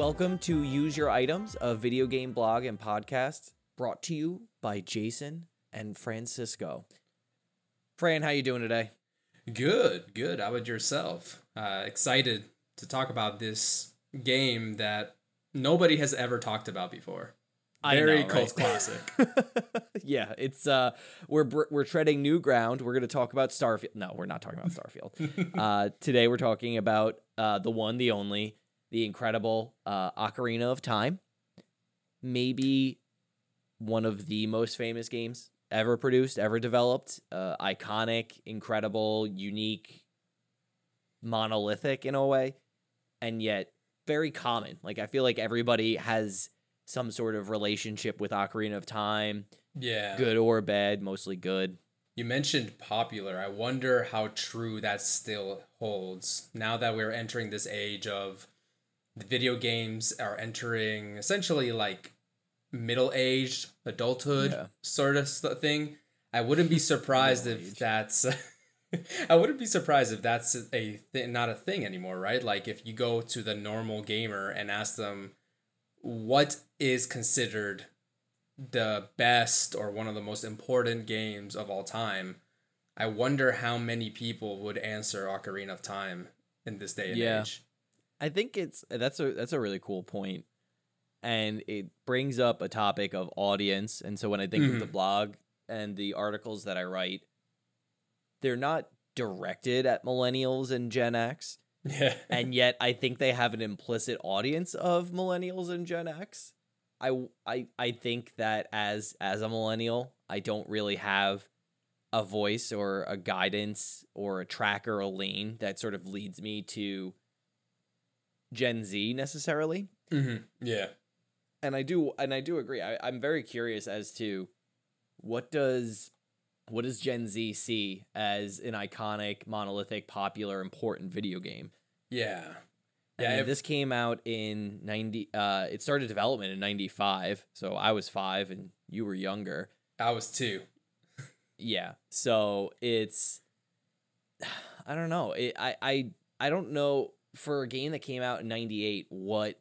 Welcome to Use Your Items, a video game blog and podcast brought to you by Jason and Francisco. Fran, how you doing today? Good, good. How about yourself? Uh, excited to talk about this game that nobody has ever talked about before. I Very know, cult right? classic. yeah, it's uh we're we're treading new ground. We're going to talk about Starfield. No, we're not talking about Starfield. uh today we're talking about uh the one, the only, the incredible uh Ocarina of Time. Maybe one of the most famous games ever produced, ever developed. Uh iconic, incredible, unique, monolithic in a way, and yet very common. Like I feel like everybody has some sort of relationship with Ocarina of Time, yeah. good or bad, mostly good. You mentioned popular. I wonder how true that still holds now that we're entering this age of the video games are entering essentially like middle aged adulthood Yeah. sort of thing. I wouldn't be surprised if that's. I wouldn't be surprised if that's a th- not a thing anymore, right? Like if you go to the normal gamer and ask them what is considered the best or one of the most important games of all time, I wonder how many people would answer Ocarina of Time in this day and Yeah. age. I think it's that's a that's a really cool point, and it brings up a topic of audience. And so when I think of the Mhm. blog and the articles that I write, they're not directed at millennials and Gen X, Yeah. and yet I think they have an implicit audience of millennials and Gen X. I I I think that as as a millennial, I don't really have a voice or a guidance or a track or a lane that sort of leads me to Gen Z necessarily. hmm Yeah. And I do and I do agree. I, I'm very curious as to what does what does Gen Z see as an iconic, monolithic, popular, important video game? Yeah. I Yeah. mean, if- this came out in 90 uh it started development in 95 so i was 5 and you were younger I was two. yeah so it's i don't know it, i i i don't know for a game that came out in 98 what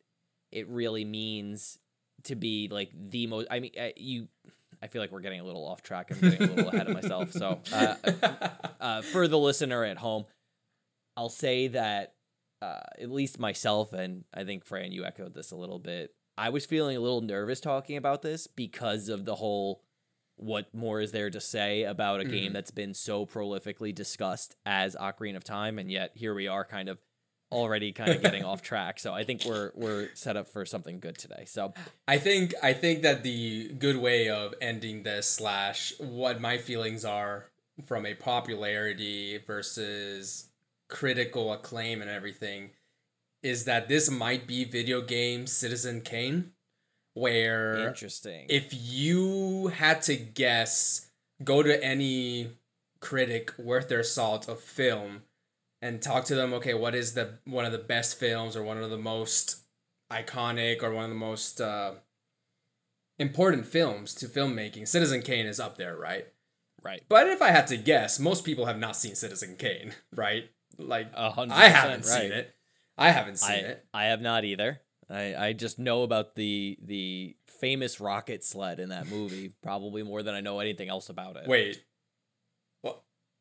it really means to be like the most i mean uh, you i feel like we're getting a little off track i'm getting a little ahead of myself so uh, uh, for the listener at home, I'll say that uh, at least myself and I think Fran, you echoed this a little bit. I was feeling a little nervous talking about this because of the whole what more is there to say about a game Mhm. that's been so prolifically discussed as Ocarina of Time, and yet here we are, kind of already kind of getting off track. So I think we're we're set up for something good today. So I think I think that the good way of ending this slash what my feelings are from a popularity versus critical acclaim and everything is that this might be video game Citizen Kane where interesting. if you had to guess go to any critic worth their salt of film and talk to them okay what is the one of the best films or one of the most iconic or one of the most uh, important films to filmmaking citizen kane is up there right right. but if i had to guess most people have not seen citizen kane right like A hundred i haven't percent seen it i haven't seen I, it I have not either. I, I just know about the the famous rocket sled in that movie probably more than I know anything else about it. Wait.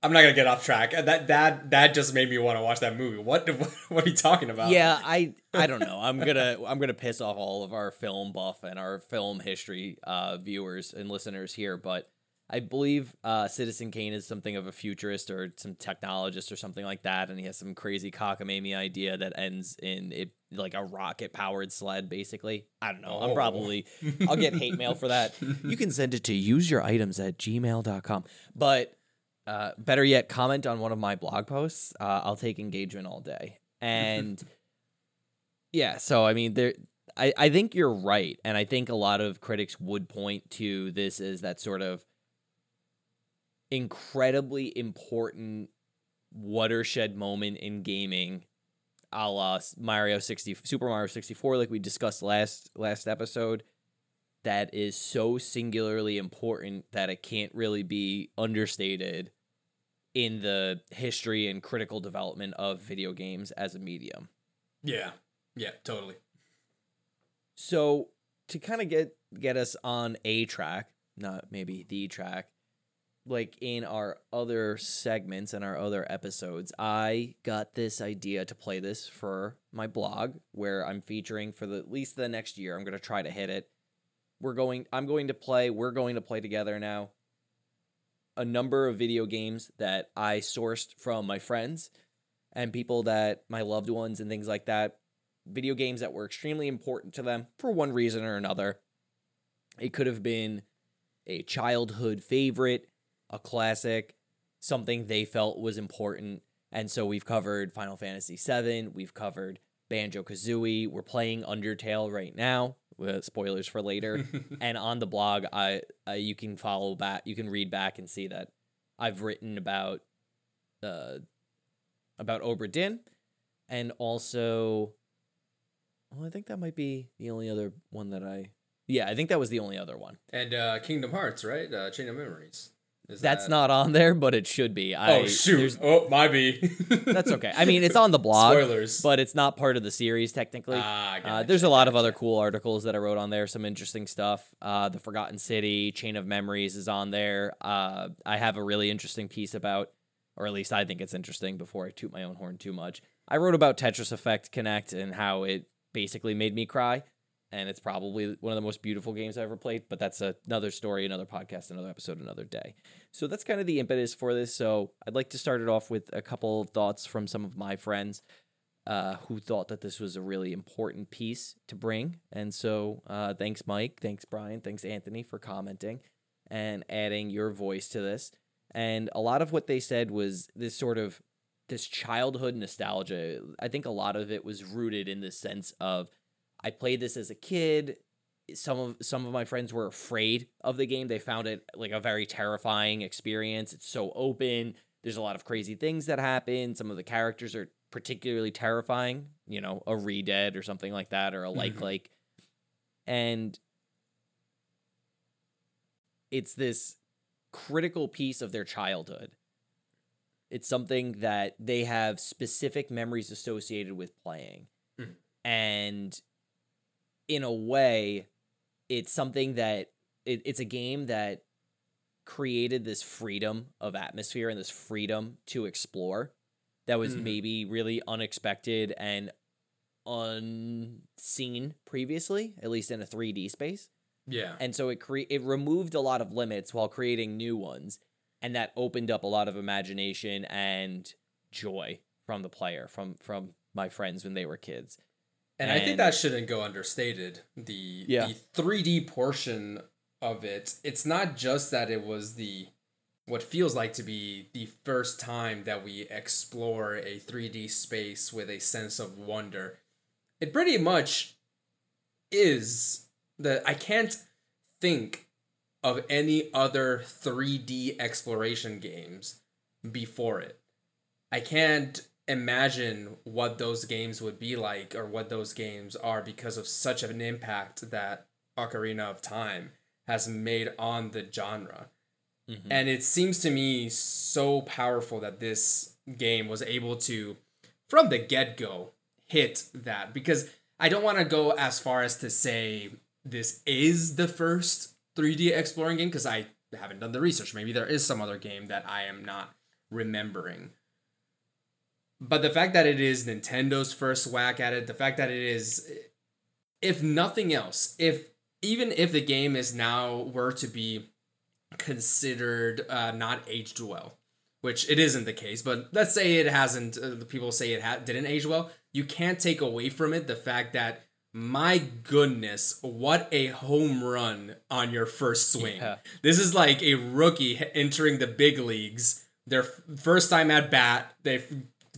I'm not gonna get off track. That that that just made me want to watch that movie. What what are you talking about? Yeah, I I don't know. I'm gonna I'm gonna piss off all of our film buff and our film history uh, viewers and listeners here, but I believe uh, Citizen Kane is something of a futurist or some technologist or something like that, and he has some crazy cockamamie idea that ends in it like a rocket powered sled, basically. I don't know. I'm Oh. probably I'll get hate mail for that. You can send it to useyouritems at gmail.com. But uh, better yet, comment on one of my blog posts. Uh, I'll take engagement all day. And yeah, so I mean, there, I, I think you're right. And I think a lot of critics would point to this as that sort of incredibly important watershed moment in gaming a la Mario 60 Super Mario 64 like we discussed last last episode that is so singularly important that it can't really be understated in the history and critical development of video games as a medium. Yeah. Yeah, totally. So to kind of get get us on a track, not maybe the track, like in our other segments and our other episodes, I got this idea to play this for my blog where I'm featuring for the, at least the next year. I'm going to try to hit it. We're going I'm going to play, we're going to play together now a number of video games that I sourced from my friends and people that my loved ones and things like that. Video games that were extremely important to them for one reason or another. It could have been a childhood favorite, a classic, something they felt was important. And so we've covered Final Fantasy VII, we've covered Banjo Kazooie, we're playing Undertale right now. With spoilers for later. and on the blog, I uh, you can follow back, you can read back and see that I've written about uh about Obra Dinn, and also, well, I think that might be the only other one that I. Yeah, I think that was the only other one. And uh, Kingdom Hearts, right? Uh, Chain of Memories. Is That's that... not on there, but it should be. I, oh shoot! Oh, my be. that's okay. I mean, it's on the blog. Spoilers. But it's not part of the series technically. Ah, uh, there's a lot of other cool articles that I wrote on there. Some interesting stuff. Uh, the Forgotten City, Chain of Memories is on there. Uh, I have a really interesting piece about, or at least I think it's interesting. Before I toot my own horn too much, I wrote about Tetris Effect Connect and how it basically made me cry and it's probably one of the most beautiful games I've ever played. But that's another story, another podcast, another episode, another day. So that's kind of the impetus for this. So I'd like to start it off with a couple of thoughts from some of my friends uh, who thought that this was a really important piece to bring. And so uh, thanks, Mike. Thanks, Brian. Thanks, Anthony, for commenting and adding your voice to this. And a lot of what they said was this sort of this childhood nostalgia. I think a lot of it was rooted in the sense of I played this as a kid. Some of some of my friends were afraid of the game. They found it like a very terrifying experience. It's so open. There's a lot of crazy things that happen. Some of the characters are particularly terrifying, you know, a ReDead or something like that or a like mm-hmm. like and it's this critical piece of their childhood. It's something that they have specific memories associated with playing. Mm. And in a way, it's something that it, it's a game that created this freedom of atmosphere and this freedom to explore that was mm. maybe really unexpected and unseen previously, at least in a 3D space. Yeah. And so it cre- it removed a lot of limits while creating new ones and that opened up a lot of imagination and joy from the player from from my friends when they were kids. And, and I think that shouldn't go understated. The yeah. the 3D portion of it, it's not just that it was the what feels like to be the first time that we explore a 3D space with a sense of wonder. It pretty much is that I can't think of any other 3D exploration games before it. I can't imagine what those games would be like or what those games are because of such an impact that Ocarina of Time has made on the genre. Mm-hmm. And it seems to me so powerful that this game was able to, from the get go, hit that. Because I don't want to go as far as to say this is the first 3D exploring game, because I haven't done the research. Maybe there is some other game that I am not remembering. But the fact that it is Nintendo's first whack at it, the fact that it is, if nothing else, if even if the game is now were to be considered uh, not aged well, which it isn't the case, but let's say it hasn't, uh, people say it ha- didn't age well, you can't take away from it the fact that my goodness, what a home run on your first swing. Yeah. This is like a rookie entering the big leagues. Their first time at bat, they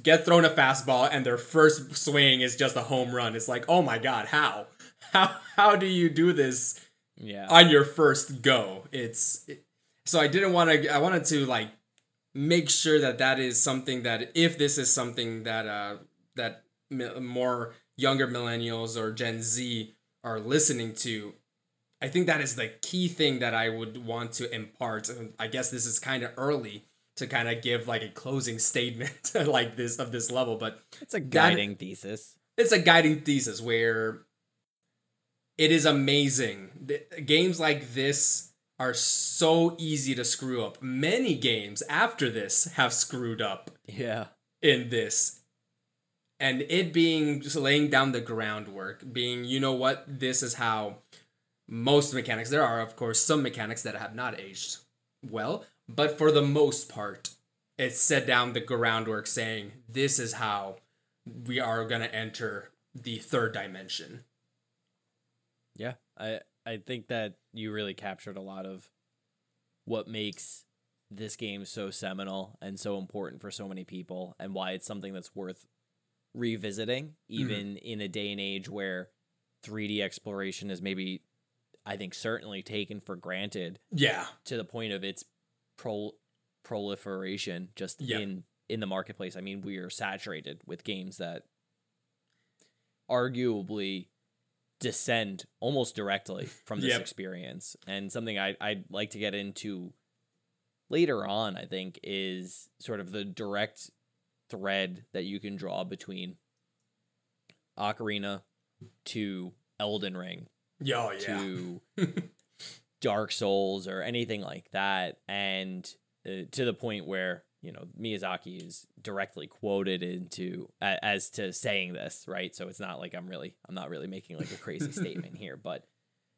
get thrown a fastball and their first swing is just a home run. It's like, oh my god, how? How how do you do this? Yeah. On your first go, it's it, so I didn't want to. I wanted to like make sure that that is something that if this is something that uh that more younger millennials or Gen Z are listening to, I think that is the key thing that I would want to impart. I guess this is kind of early to kind of give like a closing statement like this of this level, but it's a guiding that, thesis. It's a guiding thesis where it is amazing. The- games like this are so easy to screw up. Many games after this have screwed up Yeah. in this. And it being just laying down the groundwork, being, you know what, this is how most mechanics, there are, of course, some mechanics that have not aged well, but for the most part, it set down the groundwork saying, this is how we are going to enter the third dimension. Yeah, I I think that you really captured a lot of what makes this game so seminal and so important for so many people and why it's something that's worth revisiting mm-hmm. even in a day and age where 3D exploration is maybe I think certainly taken for granted Yeah. to the point of its pro- proliferation just in in the marketplace. I mean, we are saturated with games that arguably descend almost directly from this Yep. experience. And something I I'd like to get into later on, I think, is sort of the direct thread that you can draw between Ocarina to Elden Ring Oh, yeah. to Dark Souls or anything like that, and uh, to the point where you know Miyazaki is directly quoted into a, as to saying this, right? So it's not like I'm really I'm not really making like a crazy statement here, but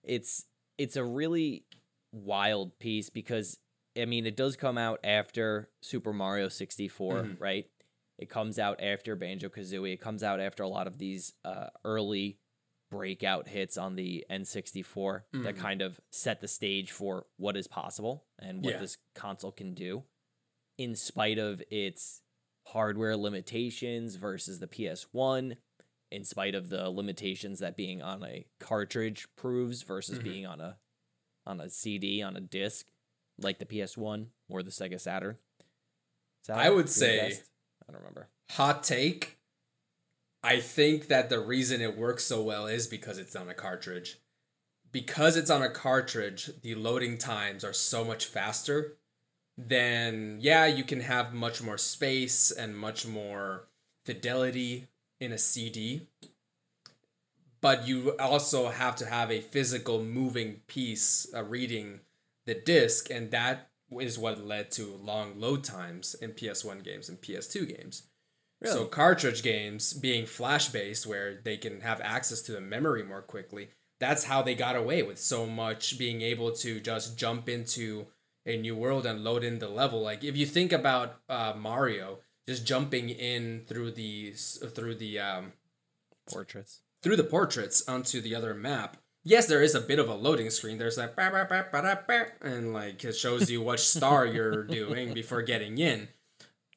it's it's a really wild piece because I mean it does come out after Super Mario 64, Mhm. right? It comes out after Banjo Kazooie. It comes out after a lot of these uh, early breakout hits on the N64 that Mhm. kind of set the stage for what is possible and what Yeah. this console can do in spite of its hardware limitations versus the PS1 in spite of the limitations that being on a cartridge proves versus Mhm. being on a on a CD on a disc like the PS1 or the Sega Saturn. I would say- I don't remember. Hot take. I think that the reason it works so well is because it's on a cartridge. Because it's on a cartridge, the loading times are so much faster. Then, yeah, you can have much more space and much more fidelity in a CD. But you also have to have a physical moving piece uh, reading the disc, and that is what led to long load times in PS1 games and PS2 games. So cartridge games being flash based where they can have access to the memory more quickly. That's how they got away with so much being able to just jump into a new world and load in the level. Like if you think about uh, Mario just jumping in through the through the um, Portraits. through the portraits onto the other map. Yes, there is a bit of a loading screen. There's ba, and like it shows you what star you're doing before getting in.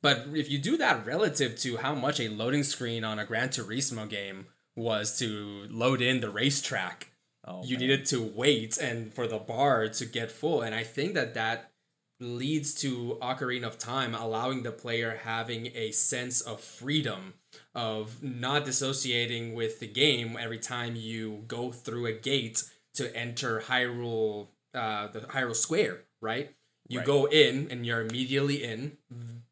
But if you do that relative to how much a loading screen on a Gran Turismo game was to load in the racetrack, Oh, you man. needed to wait and for the bar to get full. And I think that that leads to Ocarina of Time allowing the player having a sense of freedom of not dissociating with the game every time you go through a gate to enter Hyrule uh, the Hyrule Square, right? You Right. go in and you're immediately in,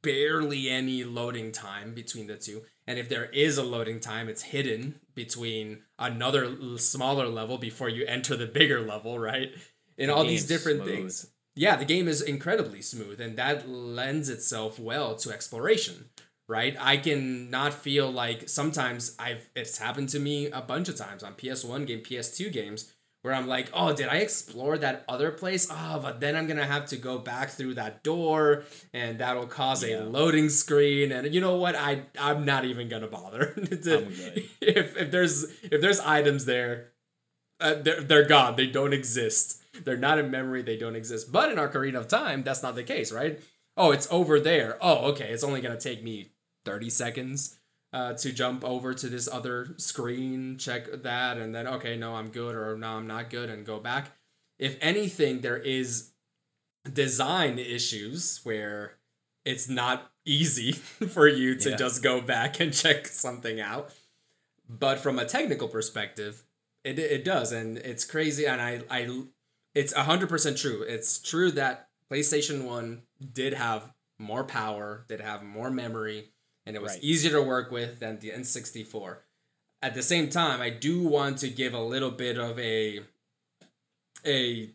barely any loading time between the two. And if there is a loading time, it's hidden between another smaller level before you enter the bigger level, right? And The all these different smooth. things. Yeah, the game is incredibly smooth and that lends itself well to exploration, right? I can not feel like sometimes I've it's happened to me a bunch of times on PS1 game, PS2 games where I'm like, oh, did I explore that other place? Oh, but then I'm gonna have to go back through that door, and that'll cause Yeah. a loading screen. And you know what? I I'm not even gonna bother. Good. if if there's if there's items there, uh, they're they're gone. They don't exist. They're not in memory. They don't exist. But in Ocarina of Time, that's not the case, right? Oh, it's over there. Oh, okay. It's only gonna take me thirty seconds uh, to jump over to this other screen, check that, and then okay, no, I'm good, or no, I'm not good, and go back. If anything, there is design issues where it's not easy for you to Yeah. just go back and check something out. But from a technical perspective, it, it does, and it's crazy. And I, I, it's hundred percent true. It's true that PlayStation One did have more power, did have more memory, and it was Right. easier to work with than the N64. at the same time, I do want to give a little bit of a a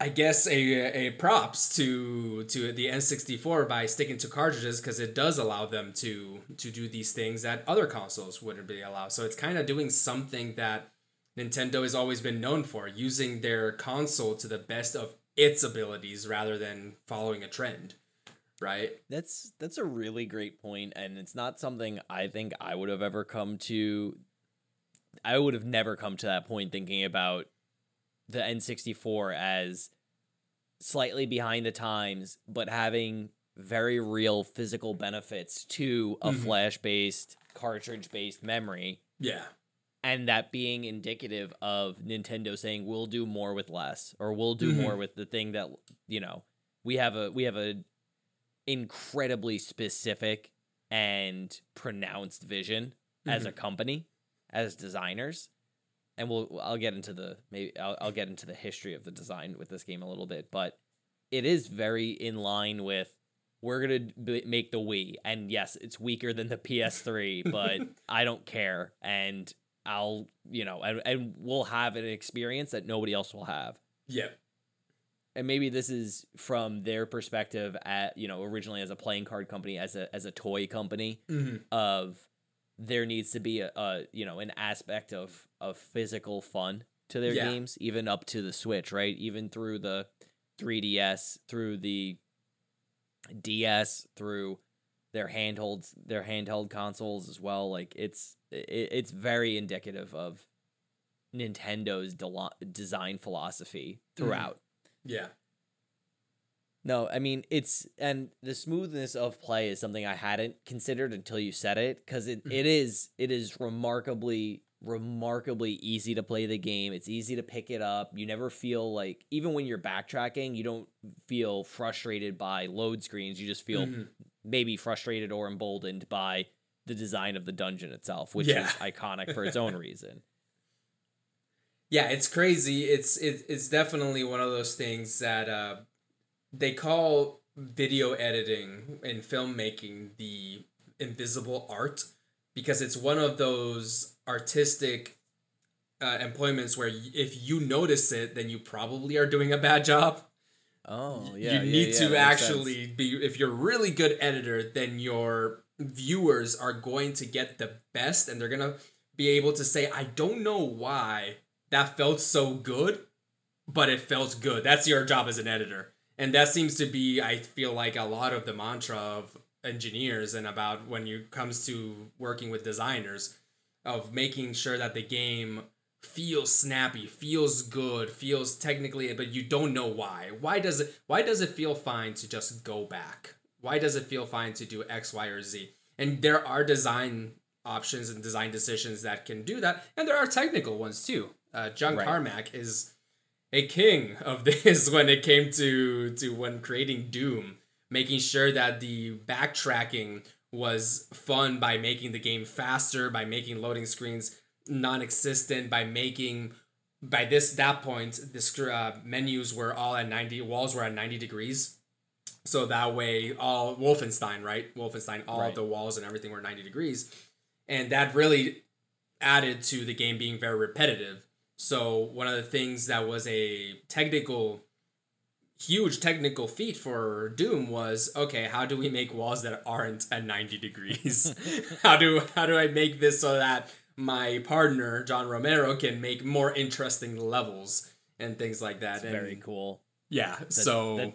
I guess a a props to to the N64 by sticking to cartridges because it does allow them to to do these things that other consoles wouldn't be allowed. So it's kind of doing something that Nintendo has always been known for, using their console to the best of its abilities rather than following a trend. Right? That's that's a really great point and it's not something I think I would have ever come to I would have never come to that point thinking about the N64 as slightly behind the times, but having very real physical benefits to a Mhm. flash based, cartridge based memory. Yeah. And that being indicative of Nintendo saying we'll do more with less, or we'll do Mhm. more with the thing that you know we have a we have a incredibly specific and pronounced vision as a mm-hmm. company, as designers, and we'll I'll get into the maybe I'll, I'll get into the history of the design with this game a little bit, but it is very in line with we're gonna b- make the Wii, and yes, it's weaker than the PS3, but I don't care, and I'll you know, and, and we'll have an experience that nobody else will have. Yeah. And maybe this is from their perspective at you know originally as a playing card company as a as a toy company hmm of there needs to be a, a you know an aspect of of physical fun to their Yeah. games even up to the switch right? Even through the 3ds through the ds through their handholds their handheld consoles as well. Like it's it, it's very indicative of nintendo's delo- design philosophy throughout Yeah. no, I mean it's and the smoothness of play is something I hadn't considered until you said it because it, Mhm. it is it is remarkably remarkably easy to play the game. It's easy to pick it up. You never feel like even when you're backtracking, you don't feel frustrated by load screens. You just feel Mhm. maybe frustrated or emboldened by the design of the dungeon itself, which Yeah. is iconic for its own reason. Yeah, it's crazy. It's it, it's definitely one of those things that uh, they call video editing and filmmaking the invisible art because it's one of those artistic uh, employments where if you notice it, then you probably are doing a bad job. Oh yeah. you need to actually be if you're a really good editor then your viewers are going to get the best and they're going to be able to say i don't know why that felt so good but it felt good that's your job as an editor and that seems to be i feel like a lot of the mantra of engineers and about when you comes to working with designers of making sure that the game feels snappy, feels good, feels technically, but you don't know why. Why does it? Why does it feel fine to just go back? Why does it feel fine to do X, Y, or Z? And there are design options and design decisions that can do that, and there are technical ones too. Uh, John Right. Carmack is a king of this when it came to to when creating Doom, making sure that the backtracking was fun by making the game faster, by making loading screens non-existent, by making by this that point the uh, menus were all at 90 walls were at 90 degrees so that way all wolfenstein right wolfenstein all Right. the walls and everything were 90 degrees and that really added to the game being very repetitive so one of the things that was a technical huge technical feat for doom was okay how do we make walls that aren't at 90 degrees how do how do i make this so that my partner john romero can make more interesting levels and things like that and very cool. yeah so that-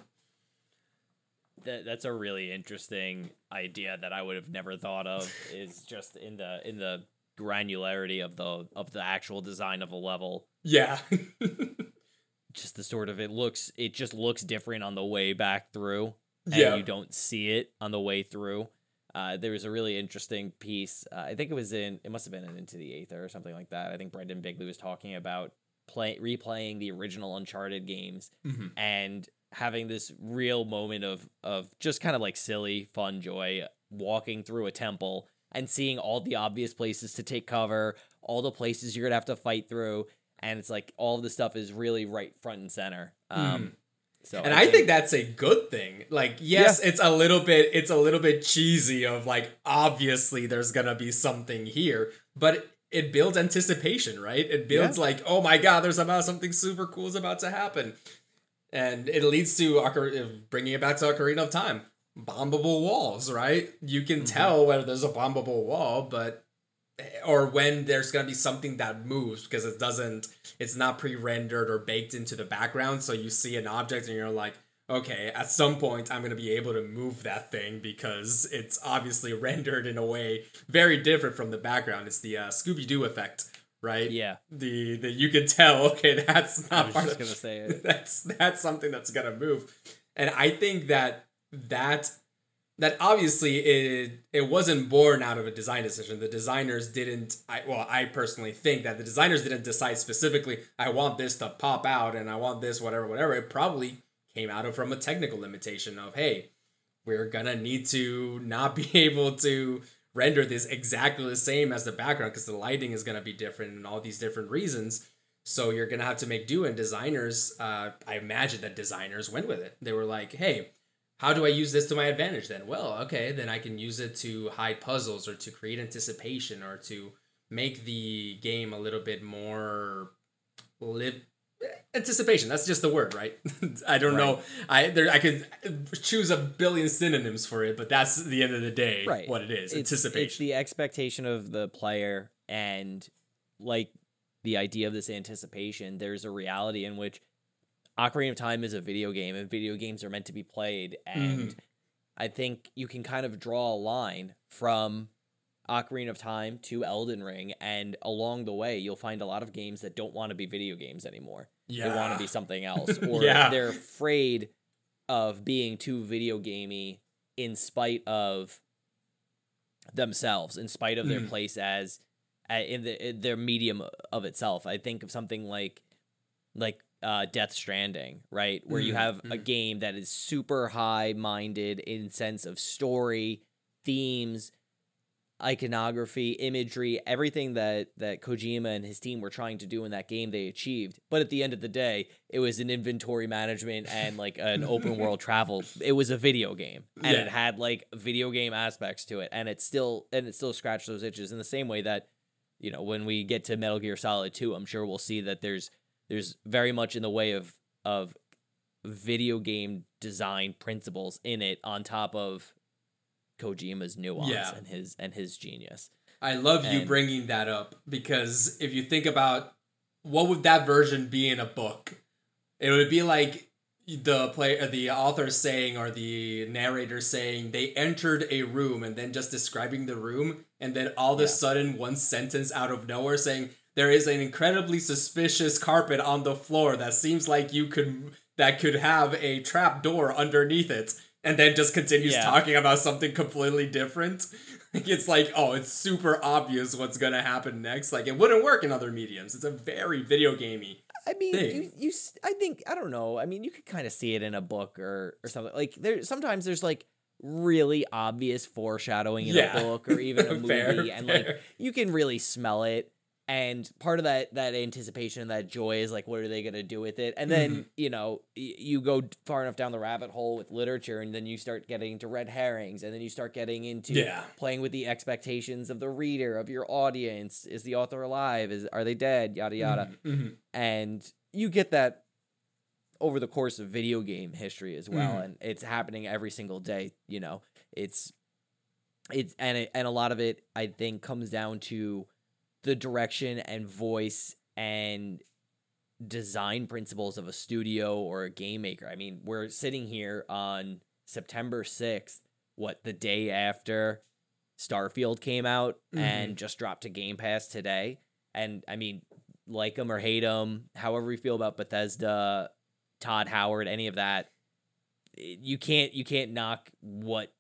that that's a really interesting idea that I would have never thought of is just in the in the granularity of the of the actual design of a level. Yeah. Just the sort of it looks it just looks different on the way back through and yeah. you don't see it on the way through. Uh, there was a really interesting piece uh, i think it was in it must have been in into the aether or something like that. I think brendan bigley was talking about play replaying the original uncharted games Mhm. and having this real moment of of just kind of like silly fun joy walking through a temple and seeing all the obvious places to take cover all the places you're gonna have to fight through and it's like all of the stuff is really right front and center um So and I think, that's a good thing. Like, yes, it's a little bit it's a little bit cheesy of like obviously there's gonna be something here, but it builds anticipation, right? It builds Yeah. like, oh my god, there's about something super cool is about to happen, and it leads to Ocar- bringing it back to Ocarina of Time, bombable walls, right? You can Mhm. tell whether there's a bombable wall, but or when there's gonna be something that moves because it doesn't, it's not pre-rendered or baked into the background, so you see an object and you're like. Okay, at some point I'm going to be able to move that thing because it's obviously rendered in a way very different from the background. It's the uh, Scooby Doo effect, right? yeah. The the you can tell. Okay, that's I not was part just of gonna say it. that's that's something that's gonna move, and I think that that that obviously it it wasn't born out of a design decision. The designers didn't. I well, I personally think that the designers didn't decide specifically. I want this to pop out, and I want this whatever whatever. It probably came out of from a technical limitation of hey, we're gonna need to not be able to render this exactly the same as the background because the lighting is gonna be different and all these different reasons. So you're gonna have to make do. And designers, uh, I imagine that designers went with it. They were like, hey, how do I use this to my advantage then? Well, okay, then I can use it to hide puzzles or to create anticipation or to make the game a little bit more live anticipation. That's just the word, right? I don't know. I there I could choose a billion synonyms for it, but that's the end of the day Right. what it is. It's, anticipation. it's the expectation of the player and like the idea of this anticipation. There's a reality in which Ocarina of Time is a video game and video games are meant to be played. And Mhm. I think you can kind of draw a line from Ocarina of Time to Elden Ring. And along the way, you'll find a lot of games that don't want to be video games anymore. yeah. They want to be something else. Or Yeah. they're afraid of being too video gamey in spite of themselves, in spite of their Mhm. place as uh, in the in their medium of itself. I think of something like like uh, Death Stranding, right, where you Mhm, have a mhm. game that is super high minded in sense of story, themes, iconography, imagery, everything that that Kojima and his team were trying to do in that game they achieved. But at the end of the day, it was an inventory management and like an open world travel. It was a video game and it had like video game aspects to it and it still and it still scratched those itches in the same way that you know, when we get to Metal Gear Solid 2, I'm sure we'll see that there's there's very much in the way of of video game design principles in it on top of Kojima's nuance Yeah. and his and his genius. I love you bringing that up because if you think about what would that version be in a book, it would be like the player, uh, the author saying or the narrator saying they entered a room and then just describing the room, and then all of a sudden one sentence out of nowhere saying there is an incredibly suspicious carpet on the floor that seems like you could that could have a trap door underneath it. And then just continues Yeah. talking about something completely different. it's like, oh, it's super obvious what's gonna happen next. Like it wouldn't work in other mediums. It's a very video gamey. I mean, thing. you, you I think I don't know. I mean, you could kind of see it in a book or or something. Like there sometimes there's like really obvious foreshadowing in Yeah. a book or even a movie Fair, and fair. like you can really smell it and part of that that anticipation and that joy is like what are they going to do with it and then Mm-hmm. you know y- you go far enough down the rabbit hole with literature and then you start getting into red herrings and then you start getting into Yeah. playing with the expectations of the reader of your audience is the author alive is are they dead yada yada Mhm. and you get that over the course of video game history as well Mhm. and it's happening every single day you know it's it's and it, and a lot of it i think comes down to the direction and voice and design principles of a studio or a game maker. I mean we're sitting here on september 6th what the day after starfield came out and just dropped to game pass today. And i mean like them or hate them, however you feel about Bethesda, Todd Howard, any of that, you can't you can't knock what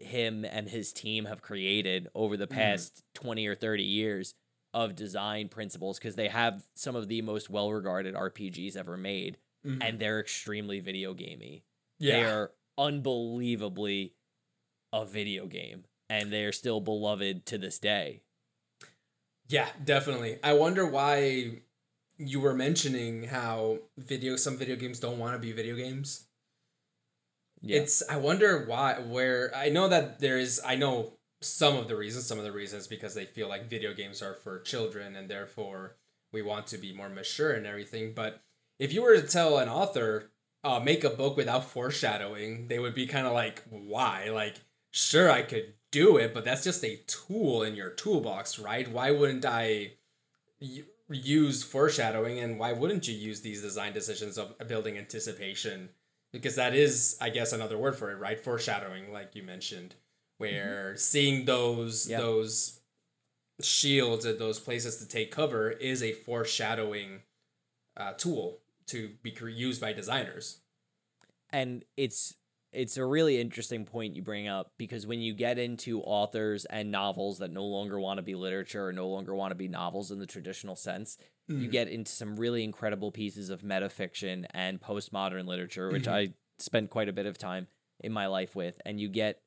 him and his team have created over the Mhm. past 20 or 30 years of design principles because they have some of the most well-regarded RPGs ever made Mhm. and they're extremely video gamey. yeah. They are unbelievably a video game and they're still beloved to this day. Yeah, definitely. I wonder why you were mentioning how video some video games don't want to be video games. Yeah. It's I wonder why where I know that there is I know some of the reasons some of the reasons because they feel like video games are for children and therefore we want to be more mature and everything. But if you were to tell an author uh, make a book without foreshadowing they would be kind of like why? Like sure I could do it but that's just a tool in your toolbox right? Why wouldn't I use foreshadowing and why wouldn't you use these design decisions of building anticipation? Because that is i guess another word for it right? Foreshadowing like you mentioned where mm-hmm. seeing those yep. those shields at those places to take cover is a foreshadowing uh, tool to be used by designers and it's it's a really interesting point you bring up because when you get into authors and novels that no longer want to be literature or no longer want to be novels in the traditional sense, mm. you mm-hmm. get into some really incredible pieces of metafiction and postmodern literature, which mm-hmm. I spent quite a bit of time in my life with. And you get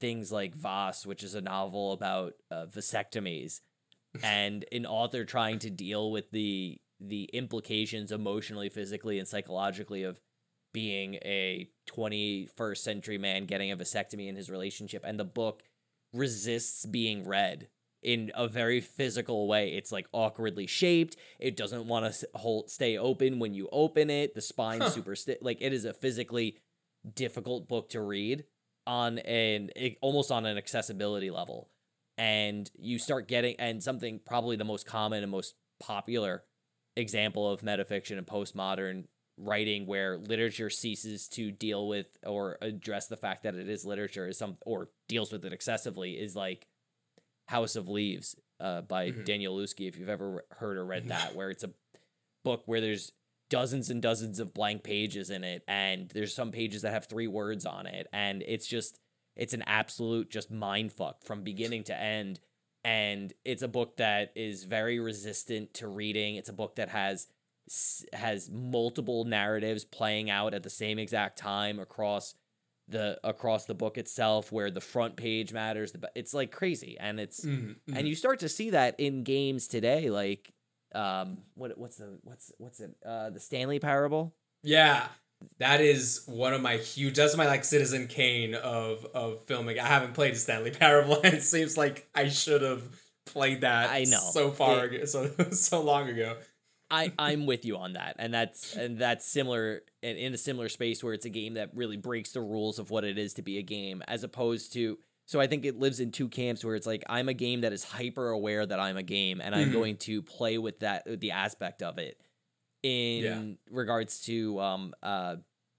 things like VAS, which is a novel about uh, vasectomies, and an author trying to deal with the the implications emotionally, physically, and psychologically of being a 21st century man getting a vasectomy in his relationship. And the book resists being read in a very physical way. It's like awkwardly shaped. It doesn't want to hold stay open when you open it. The spine huh. super sti- like it is a physically difficult book to read on an almost on an accessibility level and you start getting and something probably the most common and most popular example of metafiction and postmodern writing where literature ceases to deal with or address the fact that it is literature is some or deals with it excessively is like House of Leaves uh, by mm-hmm. Danielewski if you've ever heard or read that where it's a book where there's dozens and dozens of blank pages in it and there's some pages that have three words on it and it's just it's an absolute just mind fuck from beginning to end and it's a book that is very resistant to reading it's a book that has has multiple narratives playing out at the same exact time across the across the book itself where the front page matters it's like crazy and it's mm-hmm, mm-hmm. and you start to see that in games today like um what what's the what's what's it? Uh the stanley parable yeah that is one of my huge that's my like citizen kane of of filming. I haven't played the stanley parable and it seems like i should have played that i know. so far it, so so long ago. I I'm with you on that, and that's and that's similar in, in a similar space where it's a game that really breaks the rules of what it is to be a game, as opposed to. So I think it lives in two camps where it's like I'm a game that is hyper aware that I'm a game, and I'm mm-hmm. going to play with that the aspect of it. In yeah. regards to um uh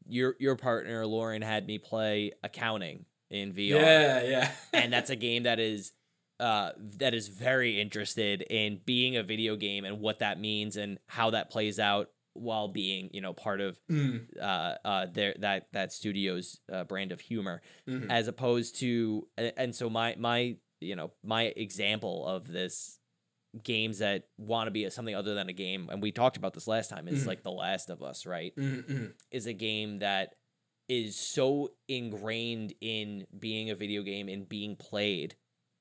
your your partner Lauren had me play accounting in VR. Yeah, yeah. and that's a game that is uh, that is very interested in being a video game and what that means and how that plays out while being you know part of mm. uh, uh, their that that studio's uh, brand of humor mm-hmm. as opposed to and so my my you know my example of this games that want to be something other than a game and we talked about this last time is mm-hmm. like the last of us right mm-hmm. is a game that is so ingrained in being a video game and being played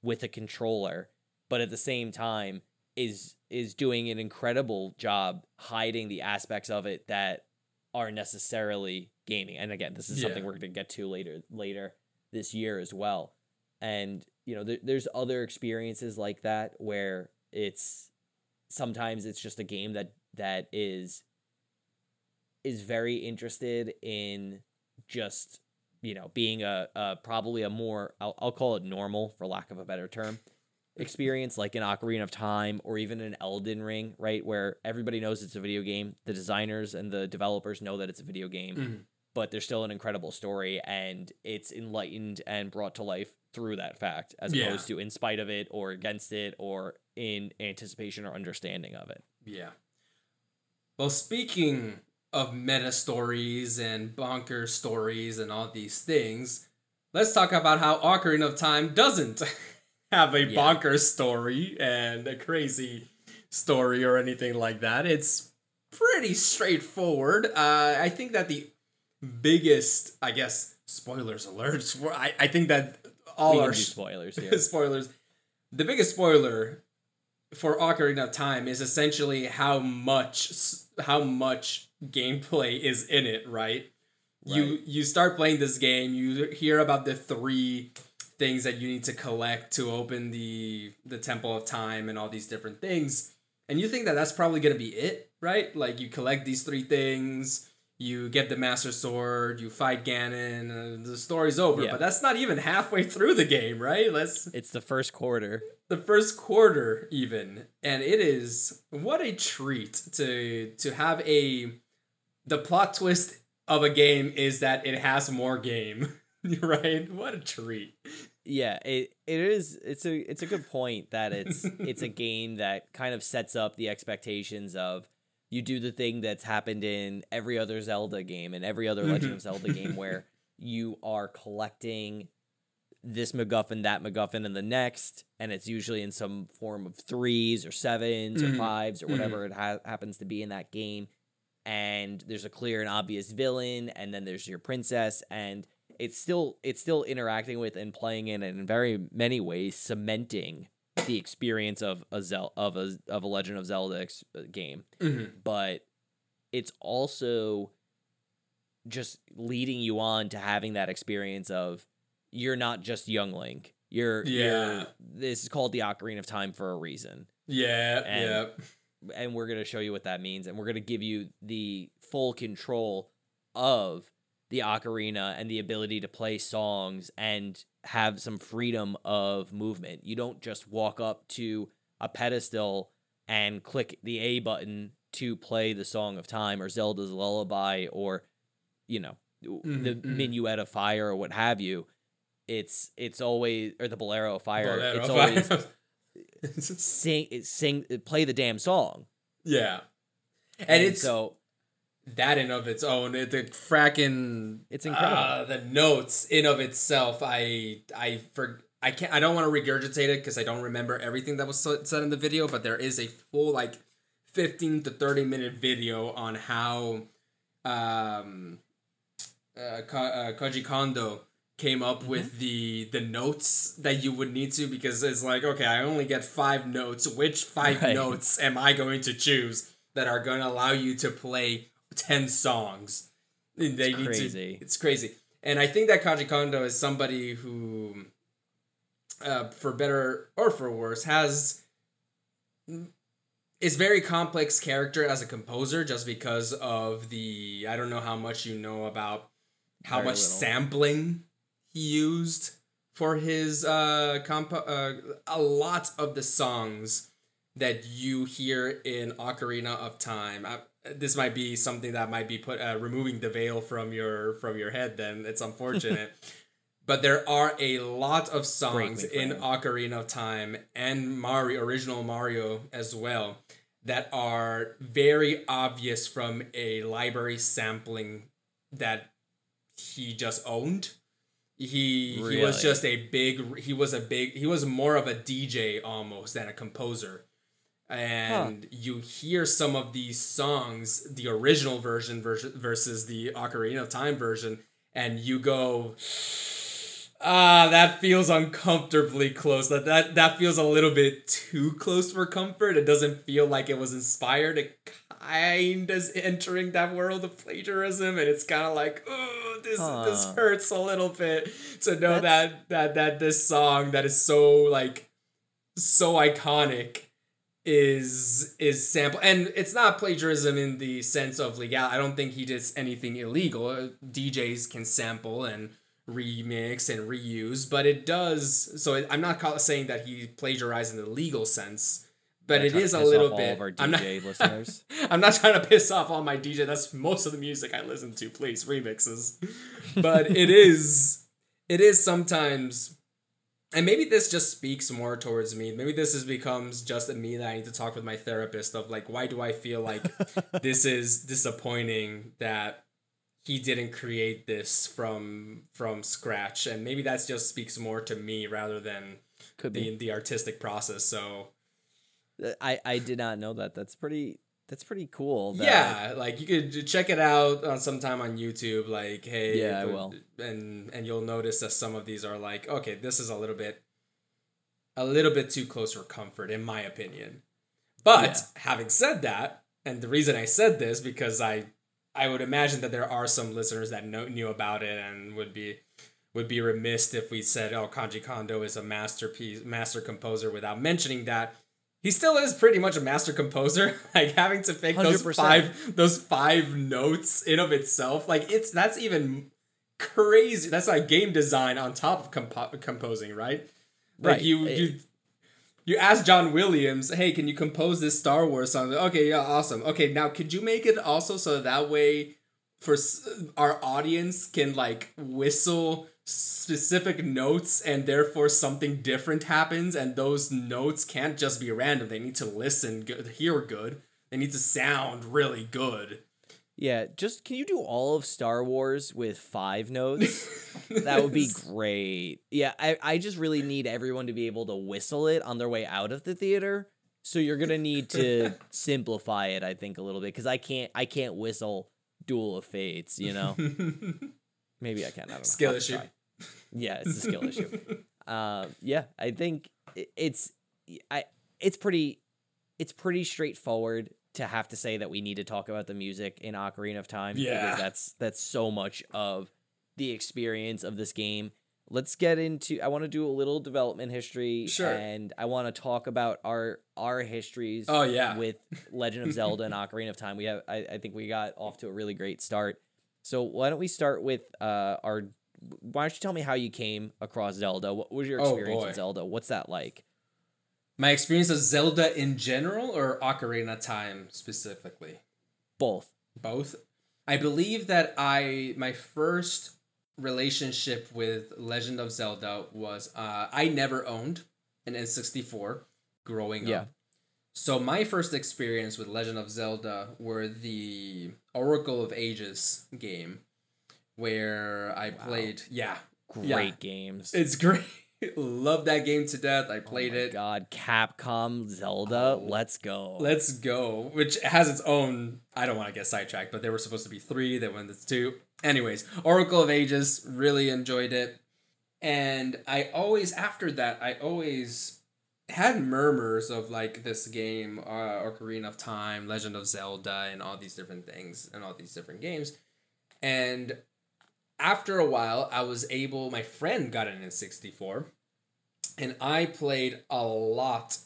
with a controller, but at the same time is is doing an incredible job hiding the aspects of it that are necessarily gaming. And again, this is yeah. something we're going to get to later later this year as well. And you know, th- there's other experiences like that where it's sometimes it's just a game that that is is very interested in just you know, being a, a probably a more I'll, I'll call it normal for lack of a better term experience like an Ocarina of Time or even an Elden Ring, right? Where everybody knows it's a video game. The designers and the developers know that it's a video game, mm-hmm. but there's still an incredible story and it's enlightened and brought to life through that fact as yeah. opposed to in spite of it or against it or in anticipation or understanding of it. Yeah. Well, speaking of meta stories and bonker stories and all these things, let's talk about how Ocarina of Time doesn't have a yeah. bonker story and a crazy story or anything like that. It's pretty straightforward. Uh, I think that the biggest, I guess, spoilers alerts. For, I, I think that all we our spoilers here. spoilers. The biggest spoiler for Ocarina of Time is essentially how much how much gameplay is in it, right? right? You you start playing this game, you hear about the three things that you need to collect to open the the Temple of Time and all these different things, and you think that that's probably gonna be it, right? Like you collect these three things, you get the Master Sword, you fight Ganon, and the story's over. Yeah. But that's not even halfway through the game, right? Let's. It's the first quarter the first quarter even and it is what a treat to to have a the plot twist of a game is that it has more game right what a treat yeah it it is it's a it's a good point that it's it's a game that kind of sets up the expectations of you do the thing that's happened in every other Zelda game and every other Legend of Zelda game where you are collecting this MacGuffin, that MacGuffin, and the next, and it's usually in some form of threes or 7s mm-hmm. or fives or whatever mm-hmm. it ha- happens to be in that game. And there's a clear and obvious villain, and then there's your princess, and it's still it's still interacting with and playing in in very many ways, cementing the experience of a Zel- of a of a Legend of Zelda ex- uh, game. Mm-hmm. But it's also just leading you on to having that experience of you're not just young Link. You're yeah. You're, this is called the Ocarina of Time for a reason. Yeah, and, yeah. And we're gonna show you what that means, and we're gonna give you the full control of the ocarina and the ability to play songs and have some freedom of movement. You don't just walk up to a pedestal and click the A button to play the Song of Time or Zelda's Lullaby or, you know, mm-hmm, the mm-hmm. Minuet of Fire or what have you it's it's always or the bolero of fire. Bolero it's fire. always sing sing play the damn song. Yeah, and, and it's so that in of its own the fracking it's incredible. Uh, the notes in of itself, I I for I can't I don't want to regurgitate it because I don't remember everything that was said in the video, but there is a full like fifteen to thirty minute video on how um uh, Ko- uh Koji Kondo came up mm-hmm. with the the notes that you would need to because it's like okay i only get five notes which five right. notes am i going to choose that are going to allow you to play 10 songs they it's crazy to, it's crazy and i think that Koji Kondo is somebody who uh, for better or for worse has is very complex character as a composer just because of the i don't know how much you know about how very much little. sampling he used for his uh, comp uh, a lot of the songs that you hear in Ocarina of Time. I, this might be something that might be put uh, removing the veil from your from your head. Then it's unfortunate. but there are a lot of songs in Ocarina of Time and Mario original Mario as well that are very obvious from a library sampling that he just owned he really? he was just a big he was a big he was more of a DJ almost than a composer. And huh. you hear some of these songs, the original version versus the Ocarina of Time version, and you go, ah, that feels uncomfortably close. That that that feels a little bit too close for comfort. It doesn't feel like it was inspired. It kind of is entering that world of plagiarism, and it's kind of like, oh, this huh. this hurts a little bit to know That's... that that that this song that is so like so iconic is is sample and it's not plagiarism in the sense of legal i don't think he did anything illegal uh, djs can sample and remix and reuse but it does so i'm not saying that he plagiarized in the legal sense but it is a little bit. I'm not, listeners. I'm not trying to piss off all my DJ. That's most of the music I listen to. Please remixes, but it is it is sometimes, and maybe this just speaks more towards me. Maybe this is becomes just a me that I need to talk with my therapist of like, why do I feel like this is disappointing that he didn't create this from from scratch, and maybe that just speaks more to me rather than Could the be. the artistic process. So uh, I I did not know that. That's pretty. That's pretty cool. That, yeah, like you could check it out on sometime on YouTube. Like, hey, yeah, I will. And and you'll notice that some of these are like, okay, this is a little bit, a little bit too close for comfort, in my opinion. But Yeah. having said that, and the reason I said this because I I would imagine that there are some listeners that know, knew about it and would be would be remiss if we said, "Oh, Koji Kondo is a masterpiece, master composer," without mentioning that he still is pretty much a master composer. like having to pick those 100%. five those five notes in of itself, like it's that's even crazy. That's like game design on top of compo- composing, right? Like Right. you It- you you ask John Williams, "Hey, can you compose this Star Wars song?" Okay, yeah, awesome. Okay, now could you make it also so that way for s- our audience can like whistle specific notes and therefore something different happens and those notes can't just be random. They need to listen good, hear good. They need to sound really good. Yeah, just can you do all of Star Wars with five notes? that would be great. Yeah, I, I just really need everyone to be able to whistle it on their way out of the theater. So you're gonna need to simplify it, I think, a little bit because I can't I can't whistle Duel of Fates. You know, maybe I can. I don't know. Skill I'll issue. Yeah, it's a skill issue. Uh, yeah, I think it's I it's pretty it's pretty straightforward to have to say that we need to talk about the music in Ocarina of Time. Yeah. because that's that's so much of the experience of this game. Let's get into. I want to do a little development history, Sure. and I want to talk about our our histories. Oh, yeah. with Legend of Zelda and Ocarina of Time. We have. I, I think we got off to a really great start. So why don't we start with uh, our? Why don't you tell me how you came across Zelda? What was your Oh, experience boy. with Zelda? What's that like? My experience of Zelda in general or Ocarina of Time specifically? Both. both i believe that i my first relationship with legend of zelda was uh i never owned an n64 growing Yeah. up so my first experience with legend of zelda were the oracle of ages game where i Wow. played yeah Great Yeah. games. it's great love that game to death i Oh played my it God, Capcom Zelda, Oh, let's go. Let's go. Which has its own. I don't want to get sidetracked, but there were supposed to be three. They went to two. Anyways, Oracle of Ages. Really enjoyed it, and I always after that I always had murmurs of like this game, uh, Ocarina of Time, Legend of Zelda, and all these different things and all these different games, and after a while I was able. My friend got an N sixty four, and I played a lot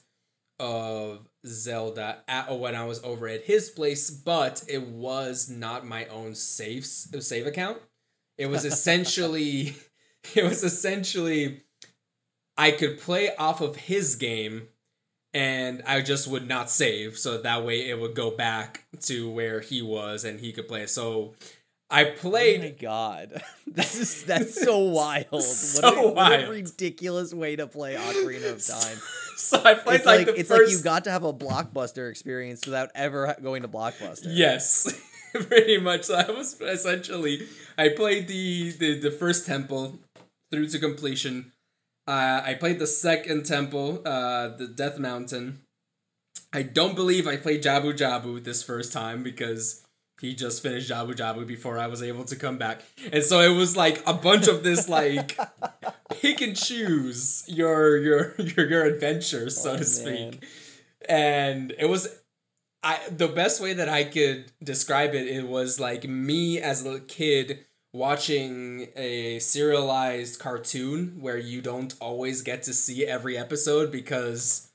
of Zelda at oh, when I was over at his place, but it was not my own save save account. It was essentially it was essentially I could play off of his game and I just would not save so that way it would go back to where he was and he could play. So I Oh my played God, this is that's so wild. So what, a, what a wild. ridiculous way to play Ocarina of Time. so I played It's like, like, it's first like you got to have a blockbuster experience without ever going to blockbuster. Yes, pretty much. So I was essentially I played the the, the first temple through to completion. Uh, I played the second temple, uh, the Death Mountain. I don't believe I played Jabu Jabu this first time because he just finished Jabu Jabu before I was able to come back, and so it was like a bunch of this like pick and choose your your your your adventures, so Oh, to speak man. and it was I the best way that I could describe it it was like me as a kid watching a serialized cartoon where you don't always get to see every episode because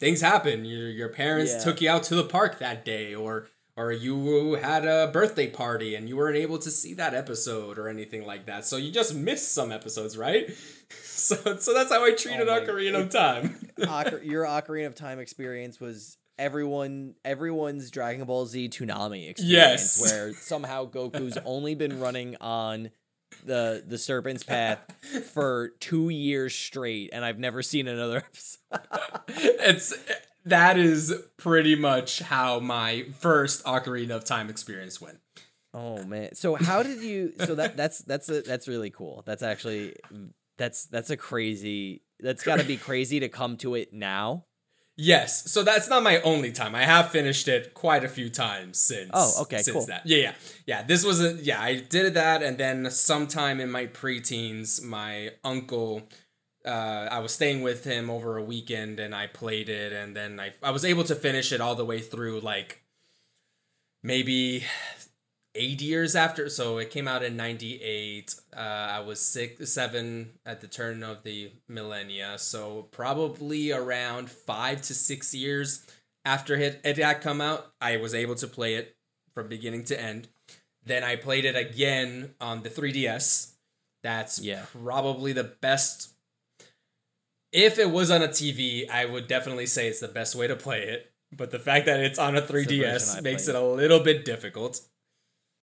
things happen your your parents Yeah. took you out to the park that day or or you had a birthday party and you weren't able to see that episode or anything like that so you just missed some episodes right so so that's how I treated Oh Ocarina of Time Ocar- your Ocarina of Time experience was everyone everyone's Dragon Ball Z Toonami experience, Yes. where somehow Goku's only been running on the the Serpent's Path for two years straight, and I've never seen another episode. it's that is pretty much how my first Ocarina of Time experience went. Oh man! So how did you? So that that's that's a, that's really cool. That's actually that's that's a crazy. That's got to be crazy to come to it now. Yes, so that's not my only time. I have finished it quite a few times since. Oh, okay, since cool. that. Yeah, yeah, yeah. This was a yeah. I did that, and then sometime in my preteens, my uncle uh, I was staying with him over a weekend and I played it and then I I was able to finish it all the way through like maybe eight years after. So it came out in '98. Uh, I was six, seven at the turn of the millennia. So probably around five to six years after it, it had come out, I was able to play it from beginning to end. Then I played it again on the 3DS. That's Yeah. probably the best. If it was on a TV, I would definitely say it's the best way to play it. But the fact that it's on a 3DS makes it a little bit difficult.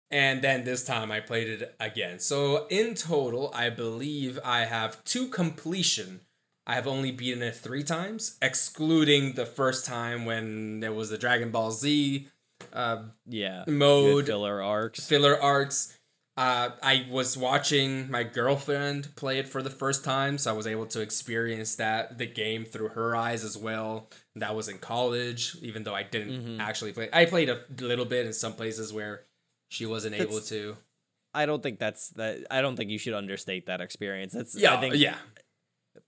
And then this time I played it again. So in total, I believe I have two completion. I have only beaten it three times, excluding the first time when there was the Dragon Ball Z uh, Yeah. mode filler arcs. filler arcs. Uh, I was watching my girlfriend play it for the first time, so I was able to experience that the game through her eyes as well. That was in college, even though I didn't Mhm. actually play. I played a little bit in some places where she wasn't able to. I don't think that's that. I don't think you should understate that experience. That's Yeah, I think yeah,